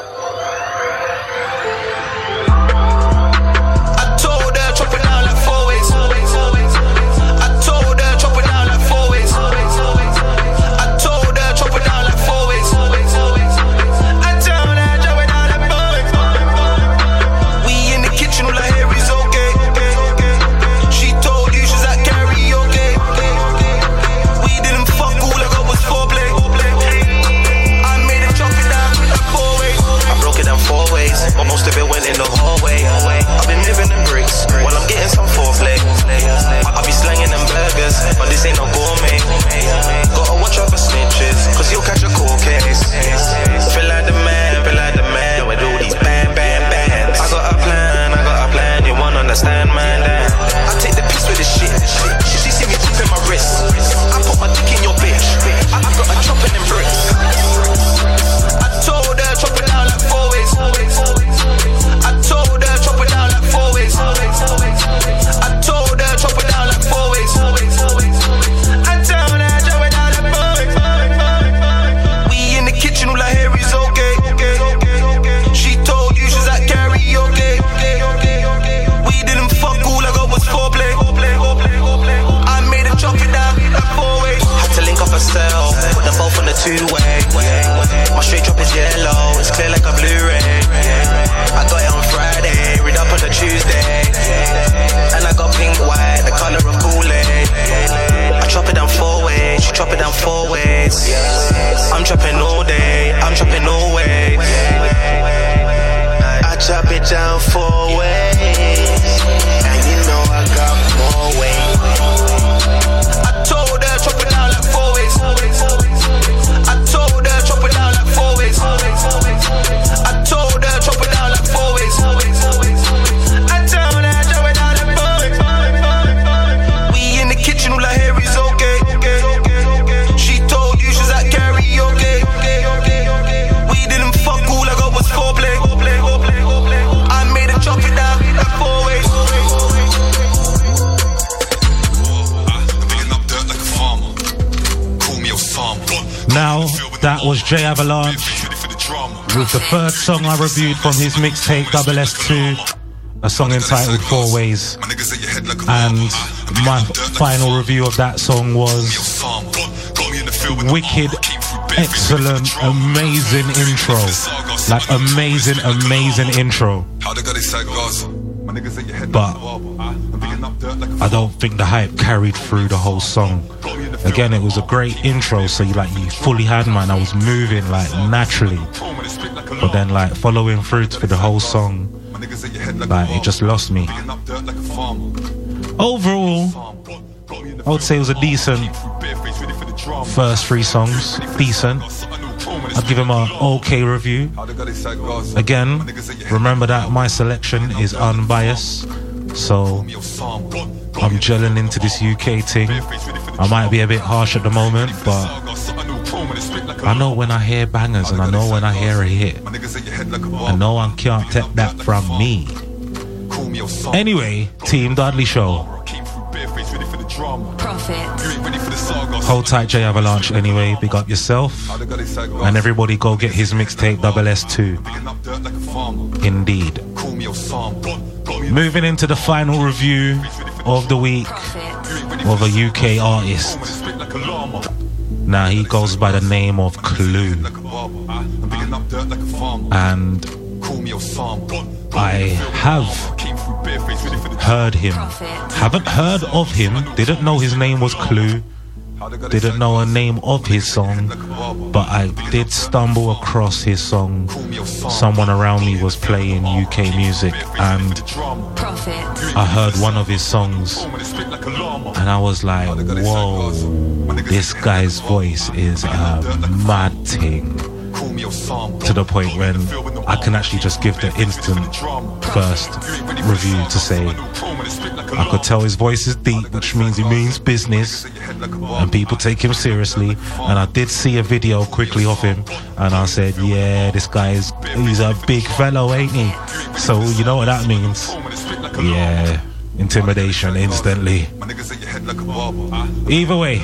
I'm chopping all day, I'm chopping all J Avalanche with the third song I reviewed from his mixtape Double S2, a song entitled Four Ways. And my final review of that song was wicked, excellent, amazing intro. Like, amazing, amazing intro. But I don't think the hype carried through the whole song. Again, it was a great intro, so you like you fully had man. I was moving like naturally, but then like following through for the whole song, like it just lost me. Overall, I would say it was a decent first three songs. Decent. I'd give him an okay review. Again, remember that my selection is unbiased, so I'm gelling into this UK thing. I might be a bit harsh at the moment, but I know when I hear bangers and I know when I hear a hit. And no one can't take that from me. Anyway, Team Dudley Show. Profit. Hold tight, J Avalanche. Anyway, big up yourself. And everybody go get his mixtape Double S2. Indeed. Moving into the final review of the week of a UK artist. Now he goes by the name of Clue. And I have heard him. Haven't heard of him. Didn't know his name was Clue. Didn't know a name of his song, but I did stumble across his song. Someone around me was playing UK music, and I heard one of his songs, and I was like, "Whoa, this guy's voice is a mad thing." To the point when I can actually just give the instant first review to say I could tell his voice is deep, which means he means business, and people take him seriously. And I did see a video quickly of him, and I said, "Yeah, this guy is he's a big fellow, ain't he?" So you know what that means? Yeah, intimidation instantly. Either way,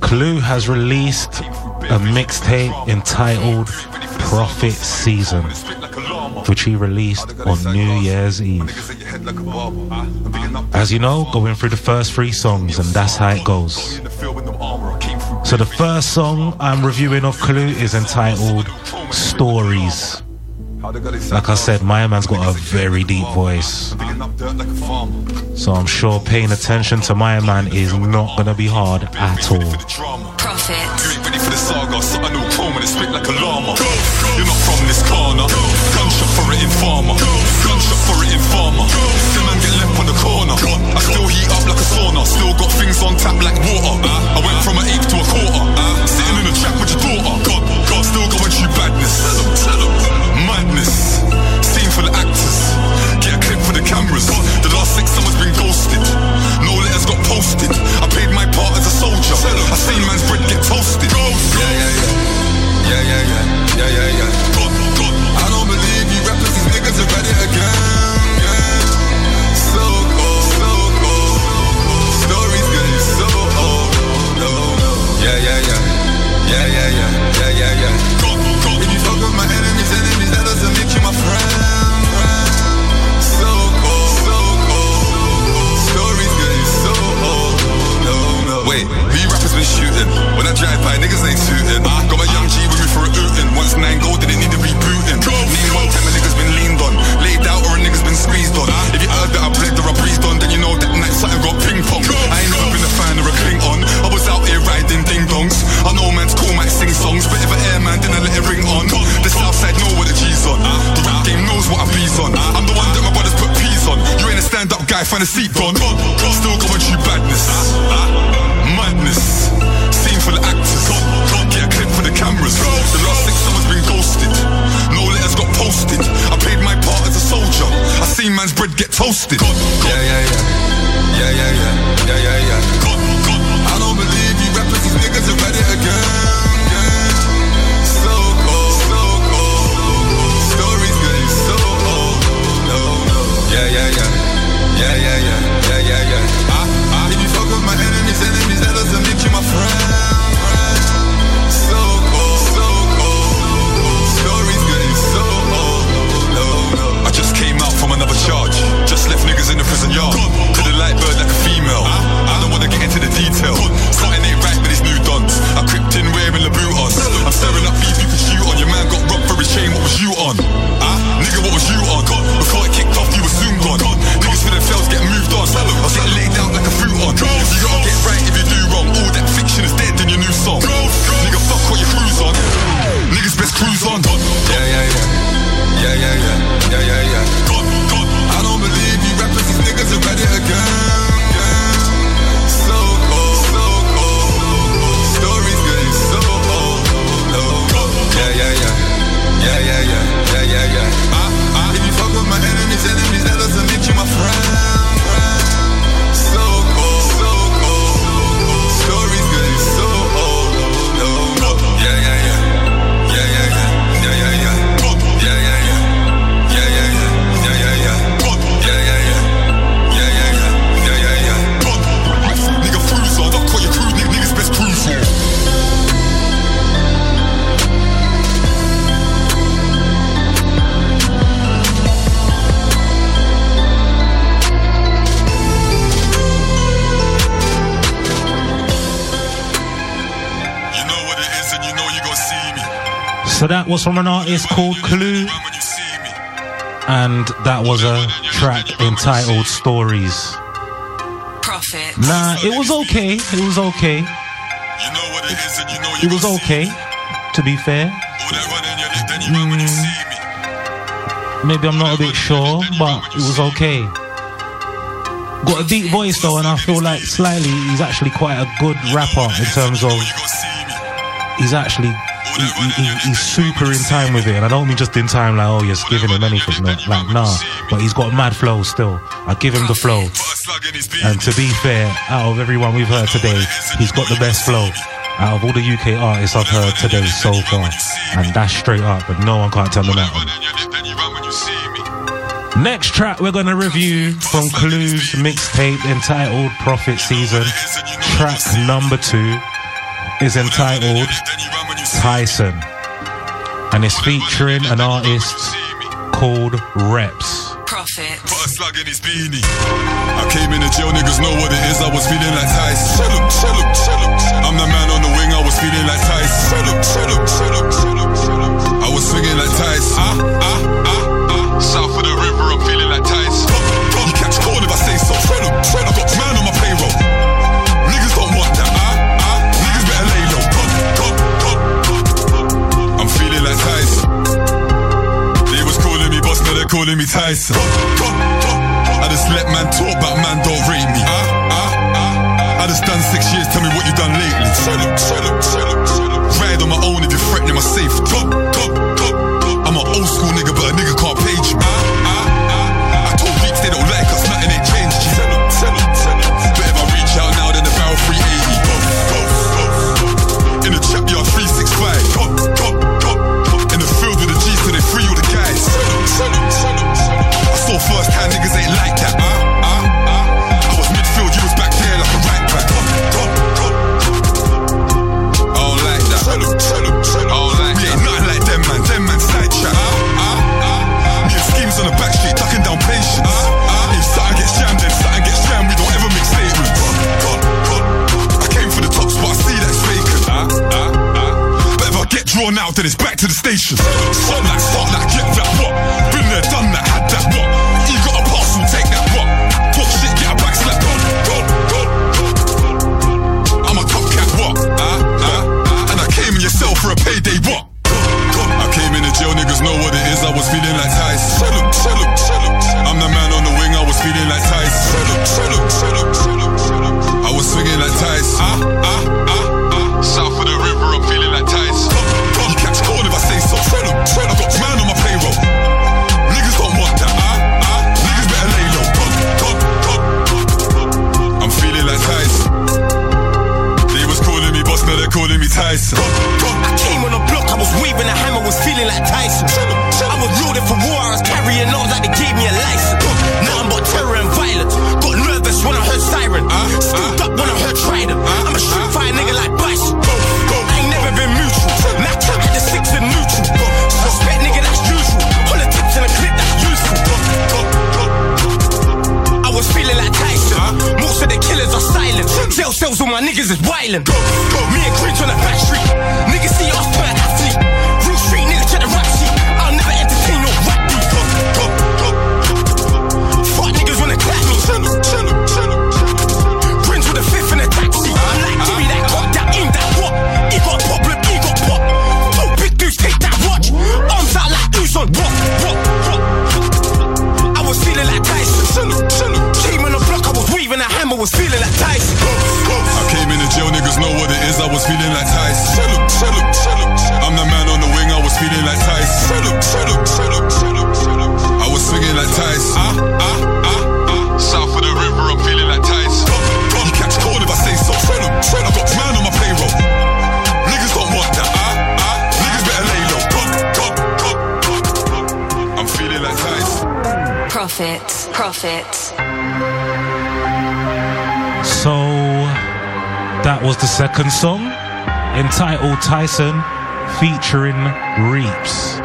Clue has released a mixtape entitled Prophet Season, which he released on New Year's Eve. As you know, going through the first three songs, and that's how it goes. So the first song I'm reviewing of Clue is entitled Stories. Like I said, my man's got a very deep voice. So I'm sure paying attention to my man is not gonna be hard at all. Profit. Ready for the saga, so I know chrome and spit like a llama. You're not from this corner. Gunshot for it in farmer. Gunshot for it in farmer. See man get left on the corner. I still heat up like a sauna. Still got things on tap like water. I went from an eighth to a quarter. Sitting in the trap cameras. The last six summers been ghosted. No letters got posted. I paid my part as a soldier. I seen man's bread get toasted. Ghost. Yeah, yeah, yeah. Yeah, yeah, yeah. Yeah, yeah, yeah. God, God. I don't believe you rappers, these niggas are at it again. Yeah, yeah, yeah. Yeah, yeah, yeah. Yeah, yeah, yeah. If you talk with my enemies, enemies, that doesn't make you my friend. way. We rappers been shooting. When I drive by, niggas ain't shooting. I got my young G with me for a ootin'. Once nine gold, didn't need to be booting. Name one time a niggas been leaned on, laid out or a niggas been squeezed on. If you heard that I bled or I breathed on, then you know that night something got ping pong. I ain't never been a fan or a cling on. I was out here riding ding dongs. I know man's cool, might sing songs, but if an airman then I let it ring on. The south side know what the G's on. The rap game knows what I bees on. I'm the one that my brothers put peas on. You ain't a stand up guy, find a seat, Don. Still going through badness. Scene for the actors. Get a clip for the cameras. The last six summers been ghosted. No letters got posted. I played my part as a soldier. I seen man's bread get toasted. Yeah, yeah, yeah. Yeah, yeah, yeah. Yeah, yeah, yeah. I don't believe you rappers, these niggas are ready again. So cold, so cold. Stories getting so old. No, no. Yeah, yeah, yeah. Yeah, yeah, yeah. Yeah, yeah, Just left niggas in the prison yard. To the light bird like a female. I don't wanna get into the detail. Something ain't right with these new dons. I crept in wearing Labutas. I'm stirring up beef you can shoot on. Your man got robbed for his chain. What was you on? Ah, nigga, what was you on? So that was from an artist called Clue. And that was a track entitled Stories. Profit. Nah, it was okay. It was okay. It was okay, to be fair. Mm, maybe I'm not a bit sure, but it was okay. Got a deep voice though, and I feel like slightly he's actually quite a good rapper in terms of he's actually he's super in time with it, and I don't mean just in time like oh you're giving him anything, no, like nah. But he's got mad flow still. I give him the flow, and to be fair, out of everyone we've heard today, he's got the best flow. Out of all the UK artists I've heard today so far, and that's straight up, but no one can't tell me that. Next track we're gonna review from Clue's mixtape entitled Profit Season. Track number two is entitled Tyson, and it's featuring an artist called Reps. Profit. Put a slug in his beanie. I came in the jail, niggas know what it is. I was feeling like Tyson. Shut up, shut up, shut up. I'm the man on the wing, I was feeling like Tyson. Shut up, shut up, shut up, shut up, shut up. I was swinging like Tyson. Ah, ah, ah, ah. South of the river, I'm feeling like Tyson. You catch corn if I say so. Shut up, shut up. Got man on my payroll. Me they're calling me Tyson. I just let man talk, but man don't rate me. Ah, ah, ah. I just done six years, tell me what you done lately. Ride on my own if you're threatening my top. I'm an old school nigga, but a nigga saw niggas ain't like that. Ah, ah, ah. I was midfield, you was back there like a right back. I don't like that. I don't like we ain't nothing like them man. Them man side chat. Ah, ah, ah. Me and schemes on the back street, ducking down patience. If something gets jammed, then something gets jammed. We don't ever make statements. I came for the top spot, I see that's vacant. If I get drawn out, then it's back to the station. Stop that, stop that, get that, what? Been there, done that, had that, what? Tyson. I came on the block, I was waving a hammer, was feeling like Tyson. My niggas is wildin'. Me and Grinch on the back street. Niggas see us turn athlete. Real street nigga check the rap sheet. I'll never entertain no rap beef. Fuck niggas wanna clap me. Grinch with a fifth in a taxi. I'm like, give me that cock, that aim, that what? He got problem, he got pop. Two big dudes take that watch. Arms out like who's on? What? What? I was feeling like Tyson. Came on the block, I was waving a hammer, was feeling like Tyson. Jail, niggas know what it is. I was feeling like Tyson. I'm the man on the wing, I was feeling like Tyson. I was swinging like Tyson. Ah, ah, ah, ah. South of the river, I'm feeling like Tyson. You catch cold if I say so. I got man on my payroll. Niggas don't want that. Ah, ah. Niggas better lay low. Cock, cock, cock, cock. I'm feeling like Tyson. Profit. Profit. So that was the second song entitled Tyson featuring Reaps.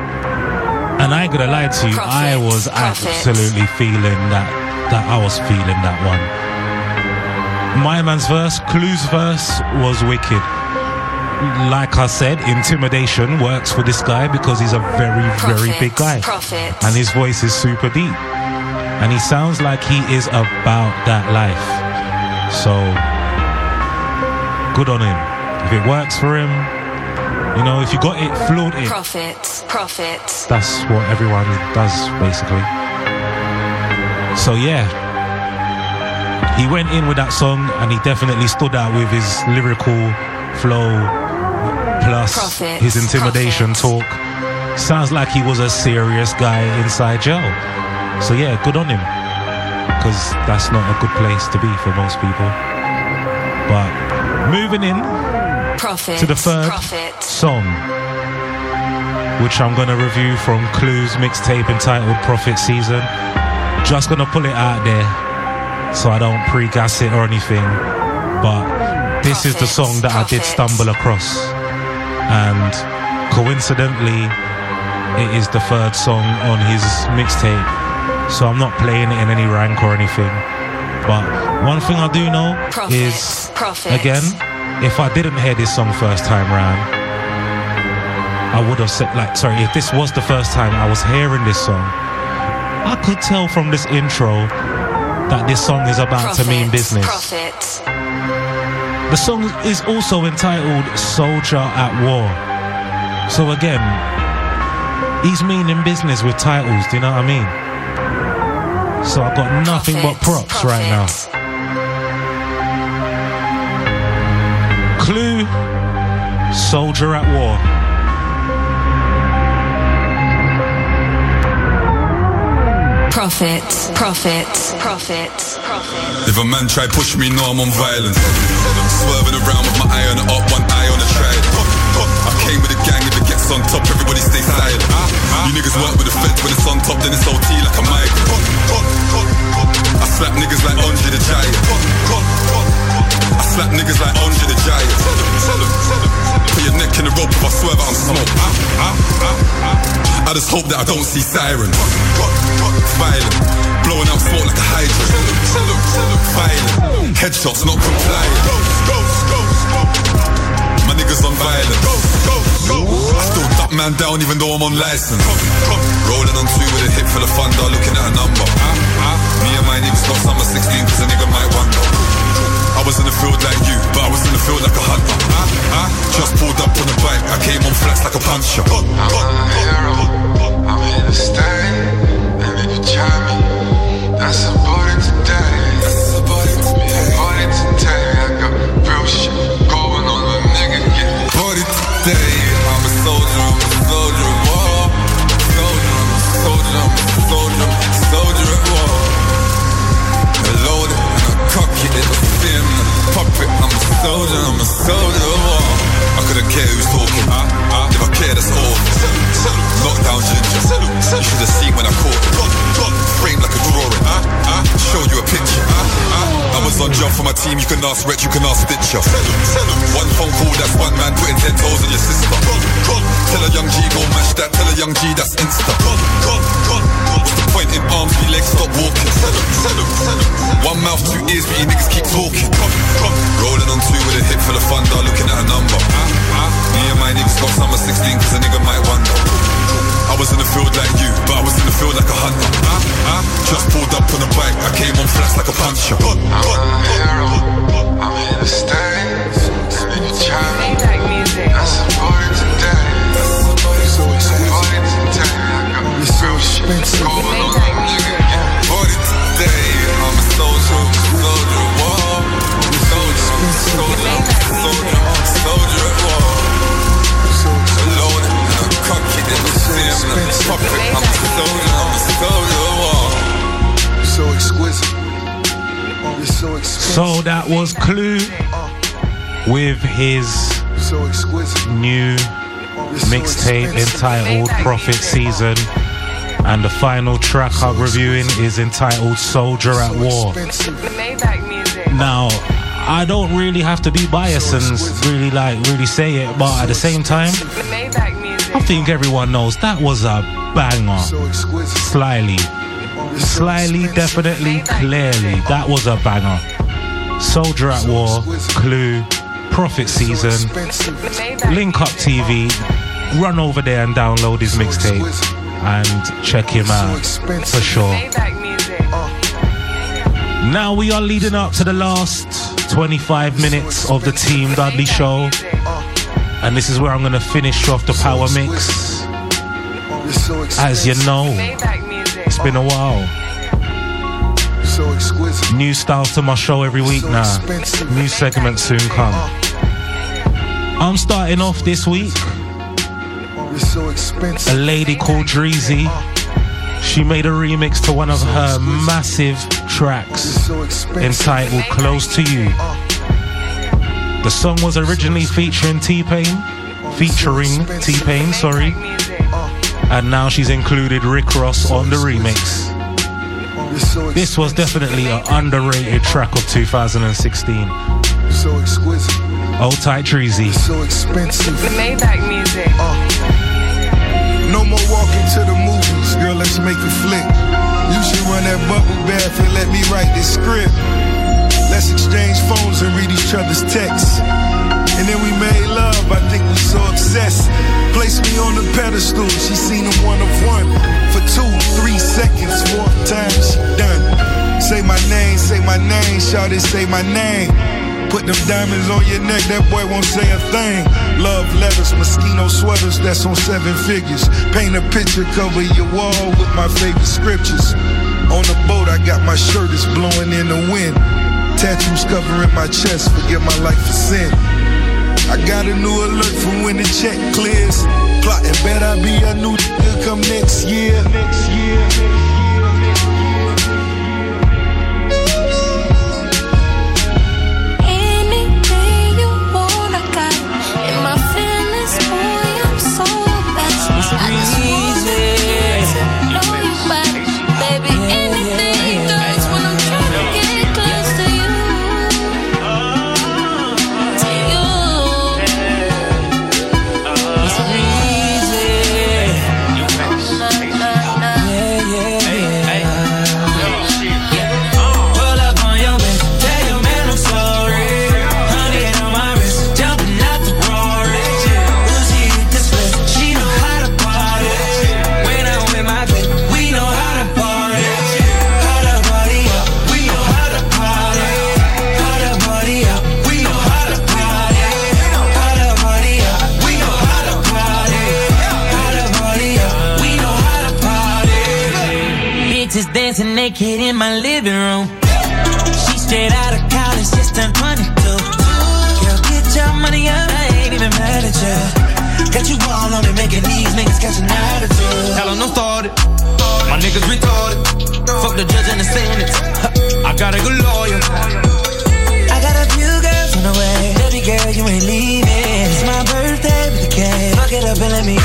And I ain't gonna lie to you, I was absolutely feeling that that I was feeling that one. My man's verse, Clue's verse was wicked. Like I said, intimidation works for this guy because he's a very, very big guy. Profit. And his voice is super deep. And he sounds like he is about that life. So, good on him. If it works for him, you know, if you got it, flaunt it. Profit. Profit. That's what everyone does, basically. So, yeah. He went in with that song and he definitely stood out with his lyrical flow plus his intimidation talk. Sounds like he was a serious guy inside jail. So, yeah, good on him. Because that's not a good place to be for most people. But moving in Profit. to the third Profit. song, which I'm gonna review from Clues mixtape entitled Profit Season. Just gonna pull it out there so I don't pre-gas it or anything. But this is the song that I did stumble across, and coincidentally, it is the third song on his mixtape. So I'm not playing it in any rank or anything. But one thing I do know Profit. is Profit. again, if I didn't hear this song first time round, I would have said like sorry, if this was the first time I was hearing this song, I could tell from this intro that this song is about to mean business. Profit. The song is also entitled Soldier at War. So again, he's meaning business with titles, do you know what I mean? So I've got nothing but props right now. Clue Soldier at War. Profit. Profit. Profit. Profit. If a man try push me, no, I'm on violence. Swerving around with my eye on the up, one eye came with a gang, if it gets on top, everybody stay silent. Ah, ah. You niggas work with the feds when it's on top, then it's OT like a migrant. I slap niggas like Andre the Giant. I slap niggas like Andre the Giant. Put your neck in the rope if I swear that I'm smoke. Ah, I just hope that I don't see sirens. Violent, blowing out smoke like a hydrant. Violent, headshots not compliant. My niggas on violence. I still duck man down even though I'm on license. Rolling on two with a hit full of thunder, looking at a number. Me and my niggas got summer 16 cause a nigga might wonder. I was in the field like you, but I was in the field like a hunter. Just pulled up on the bike, I came on flats like a puncher. I'm a hero, I'm here to stay. And if you try me, that's about it today. That's about it today. About it today. I got real shit Today, I'm a soldier, I'm a soldier at war. Soldier, I'm a soldier, I'm a soldier, I'm a soldier at war. I load it and I cock it, it'll spin. Pop I'm a soldier, I'm a soldier at war. I could've care who's talking. If I care, that's all. Knockdown ginger. You should have seen when I caught it. Framed like a drawing. Show you a picture. Amazon job for my team. You can ask Rich, you can ask Stitcher. One phone call, that's one man putting ten toes on your sister. Tell a young G go mash that. Tell a young G that's insta. What's the point in arms? Me legs stop walking. One mouth, two ears, but you niggas keep talking. Rolling on two with a hit for the thunder, looking at a number. Me and my niggas got summer 16 cause a nigga might wonder. I was in the field like you, but I was in the field like a hunter. Just pulled up on a bike, I came on flats like a puncher. I'm a hero. I'm here to stay. And if you try me, that's important today. So important today. I got real shit going on. Party today, I'm a soldier, soldier at war. Soldier, soldier, soldier, soldier at war. Alone, and I'm cocky, and I'm sim, and I'm puppet. I'm a soldier, I'm a soldier at war. So exquisite. You're so exquisite. So that was Clue with his So exquisite. new mixtape entitled Prophet Season. And the final track I'm reviewing is entitled Soldier at War. Now, I don't really have to be biased and really like really say it, but at the same time, I think everyone knows that was a banger. Slyly. Slyly, definitely, clearly, that was a banger. Soldier at War, Clue, Profit Season, Link Up TV. Run over there and download his mixtape and check him out for sure. Now we are leading up to the last 25 minutes of the Team Dudley show. And this is where I'm going to finish off the power mix. As you know, it's been a while. So exquisite. New styles to my show every week now. New segments soon come. I'm starting off this week. So expensive. A lady called Dreezy. She made a remix to one of her massive tracks entitled Close to You. The song was originally featuring T-Pain, featuring T-Pain, sorry. And now she's included Rick Ross on the remix. This was definitely an underrated track of 2016. So exquisite. Old tight Dreezy. So expensive. The Maybach music. Uh. No more walking to the movies, girl. Let's make a flick. You should run that bubble bath and let me write this script. Let's exchange phones and read each other's texts. And then we made love. I think we so obsessed. Place me on the pedestal. She seen a one of one for two, three seconds. Fourth time she done. Say my name, say my name. Shout it, say my name. Put them diamonds on your neck, that boy won't say a thing. Love letters, mosquito sweaters, that's on seven figures. Paint a picture, cover your wall with my favorite scriptures. On the boat, I got my shirt, it's blowing in the wind. Tattoos covering my chest, forget my life for sin. I got a new alert from when the check clears. Plotting, bet I be a new come next year. Next year. In my living room. She straight out of college, just turned 22. Girl, get your money up, I ain't even mad at you. Got you all on it, making these niggas catch an attitude. Tell 'em don't start it. My niggas retarded. Fuck the judge and the sentence. I got a good lawyer. I got a few girls on the way. Baby girl, you ain't leaving. It's my birthday. with a cake. Fuck it up and let me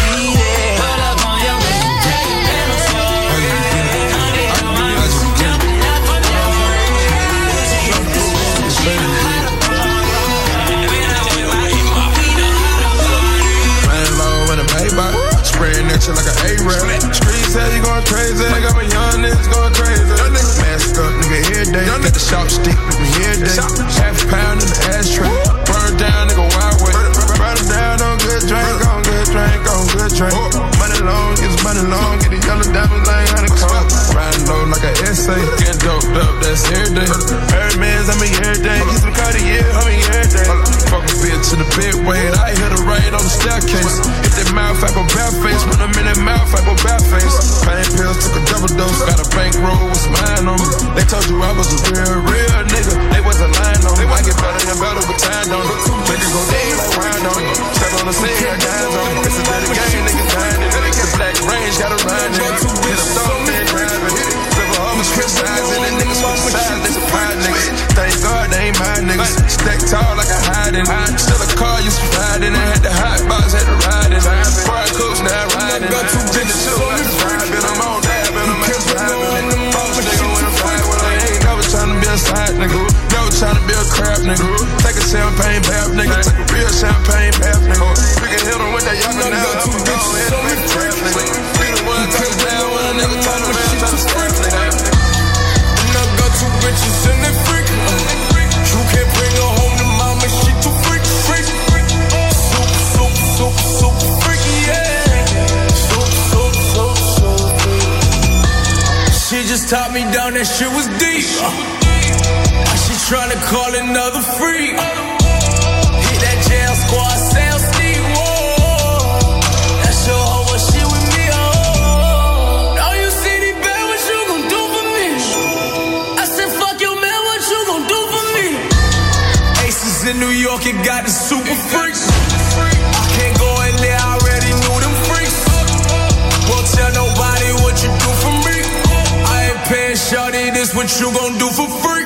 shit like an A-rap. Streets say you going crazy. I got my young niggas going crazy. Young niggas mask up, nigga, here day. Got the shop stick, nigga, here day. Half pound in the ashtray. Burn down, nigga, wide way. Burn down on good drink, on good drink, on good drink. Money long, it's money long. Get the yellow diamonds like car Riding low like an essay. Getting doped up, that's every day. Every man's, I mean, day. Get some Cartier, homie. Fuck a bitch to the bed weight, I hit her right on the staircase. Hit that mouth, I go bad face. When I'm in that mouth, I go bad face. Pain pills, took a double dose, got a bankroll with iron on me. They told you I was a real, real nigga. They wasn't lying on me. I get better and better with time on it. Make it go dead like wine on it. Step on the scene, I dimes on it. It's a dirty game, niggas dying it. The black range got a ride in it. Hit a stone, man, driving it. Homies criticizing and niggas they surprise niggas. Thank God they ain't my niggas. Stack tall like a hiding. Still a car used to ride in. I had the hot box, had to ride in. Fire cooks now riding. Take the show like a driving. I'm on that, but I'm out driving. Boss nigga when I'm flying, well, I ain't never tryna be a side nigga. Never to be a crap nigga. Take a champagne bath, nigga. Take a real champagne bath, nigga. We can hit 'em with that young now. I'm gon' go ahead and make a trap, nigga. We the one when a nigga turn around, freak. You can't bring her home to mama, she too freak, freak. Super, super, super, super freaky, yeah. Super, super, super, super. She just taught me down, that shit was deep. She tryna call another freak. In New York, it got the super freaks. I can't go in there, I already knew them freaks. Won't tell nobody what you do for me. I ain't shawty this, what you gon' do for free?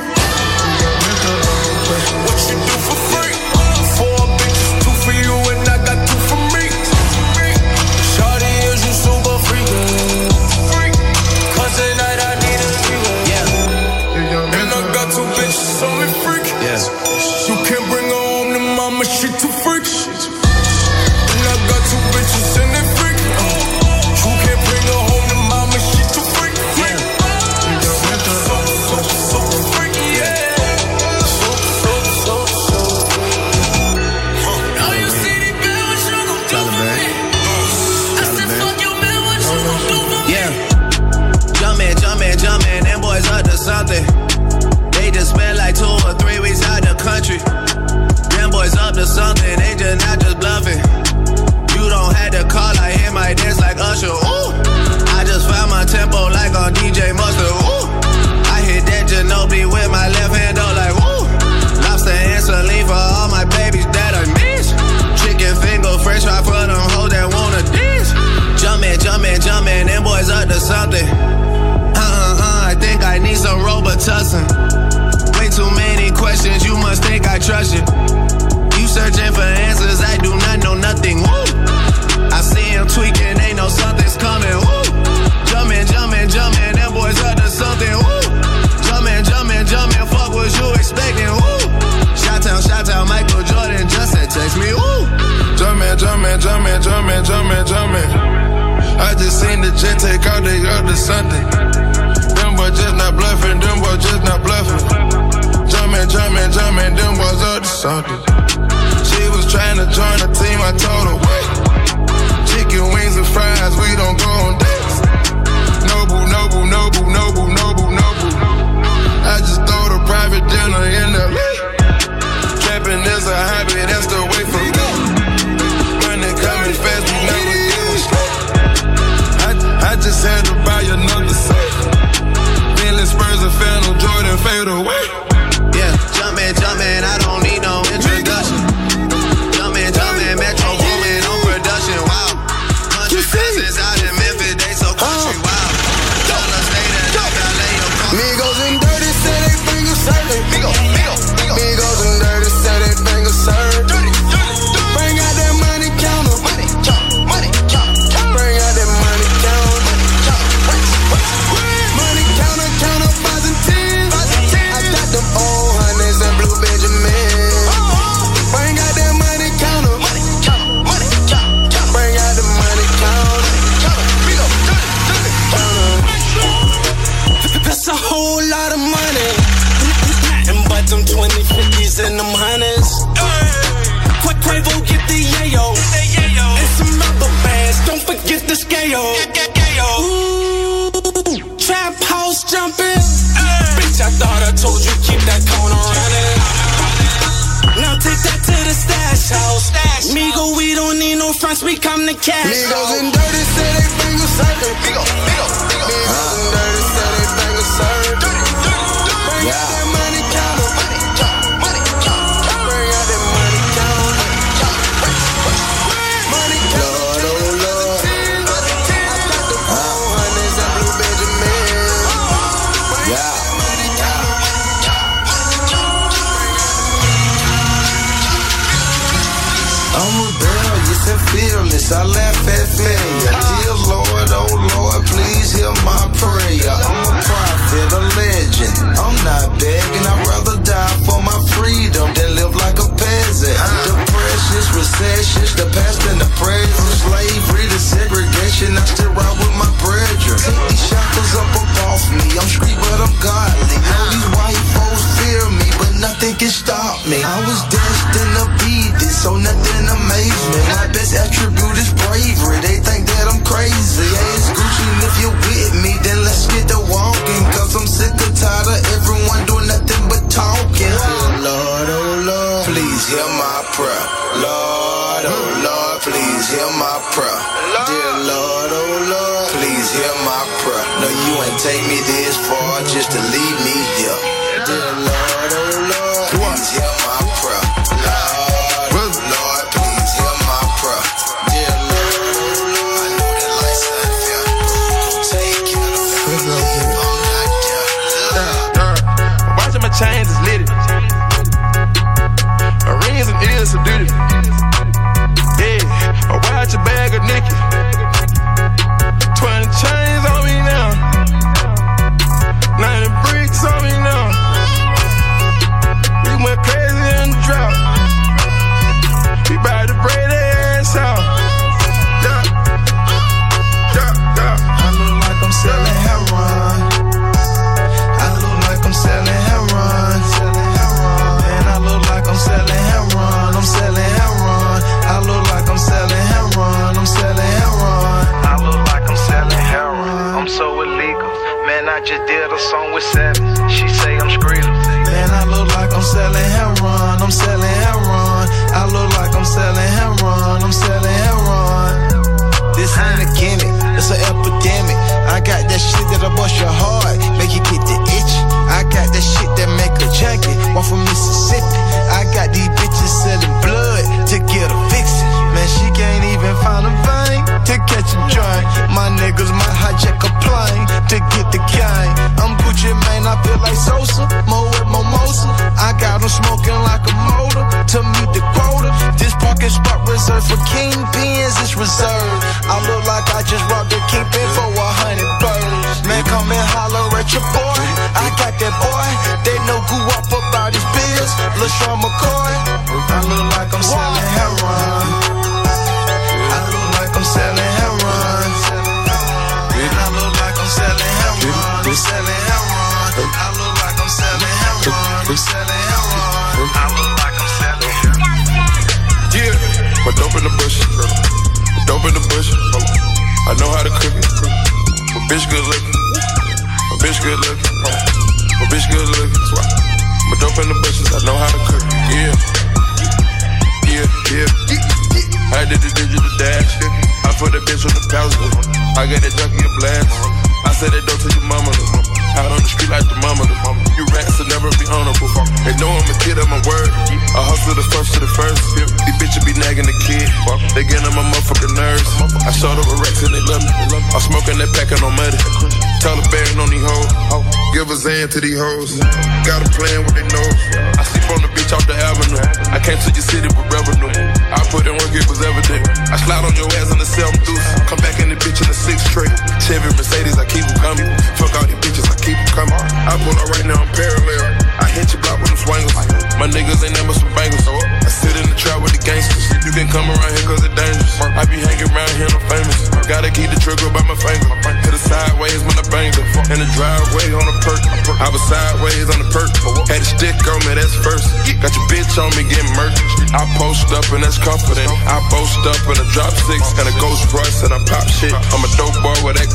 Something, they just not just bluffing. You don't have to call, I hear my dance like Usher. Ooh. I just found my tempo like on DJ Mustard. Ooh. I hit that Ginobili with my left hand, though, like woo. Lobster and saline for all my babies that I miss. Chicken finger, fresh fry for them hoes that wanna dance. Jumpin', jumpin', jumpin', them boys up to something. Uh uh uh, I think I need some Robitussin. Way too many questions, you must think I trust you. Searching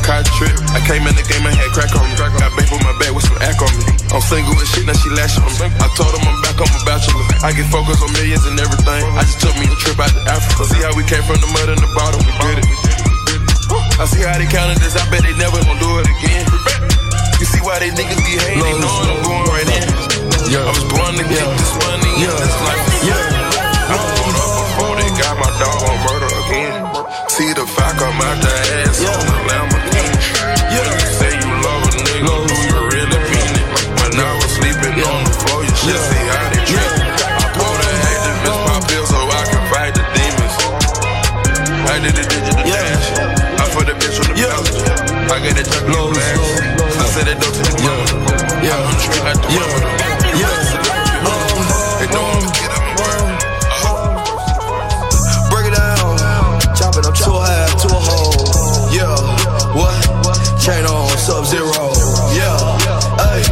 boy with that cot trip. I came in the game and had crack on me. Got babe on my back with some act on me. I'm single with shit, now she lashing on me. I told him I'm back, I'm a bachelor. I get focused on millions and everything. I just took me a trip out to Africa. See how we came from the mud and the bottom, we did it. I see how they counted this, I bet they never gon' do it again. You see why they niggas be hating, they knowin' I'm going right in. I was born to get this money and this life. I I get it tucked. I said it don't take. Yeah. I'm straight like the yeah. Yeah. They know I'm a kid, I'm a word. Break it down. Chop it up to a half, to a whole. Yeah. What? Chain on, sub zero. Yeah. Hey.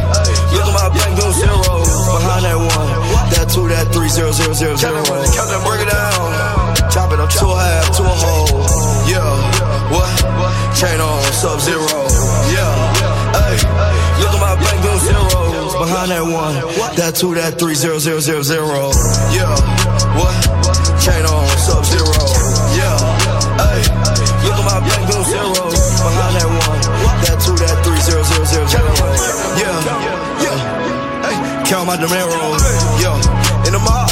Look at my bank bill zero. Behind that one. That two, that three, zero, zero, zero, zero. Break it down. Chop it up to a half, to a whole. Yeah. What? Chain on, sub zero. Behind that one. That two, that three, zero, zero, zero, zero. Yeah. What? Chain on, sub zero. Yeah. Hey. Look at my bank bill zeros. Behind that one. That two, that three, zero, zero, zero, zero. Yeah. Yeah. Hey. Count my Dineros. Yeah. In the mob.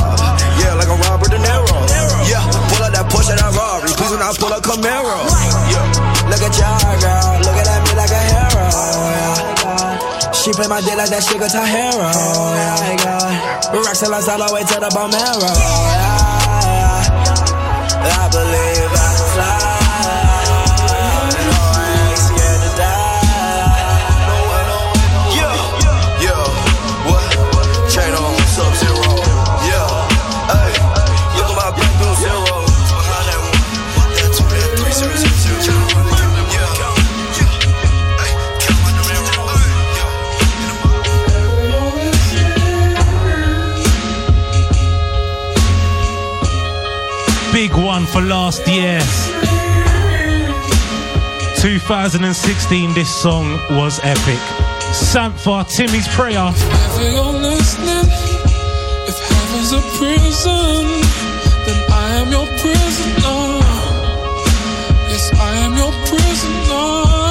Yeah, like a Robert De Niro. Yeah. Pull out that Porsche, that Rari. Please do not pull a Camaro. Yeah. Look at y'all, girl. She play my dick like that shit got her hero. Yeah. Rocks till I all the way to the bone marrow. Yeah. I believe last year. 2016, this song was epic. Sampha, Timmy's Prayer. You're listening, if heaven's a prison, then I am your prisoner. Yes, I am your prisoner.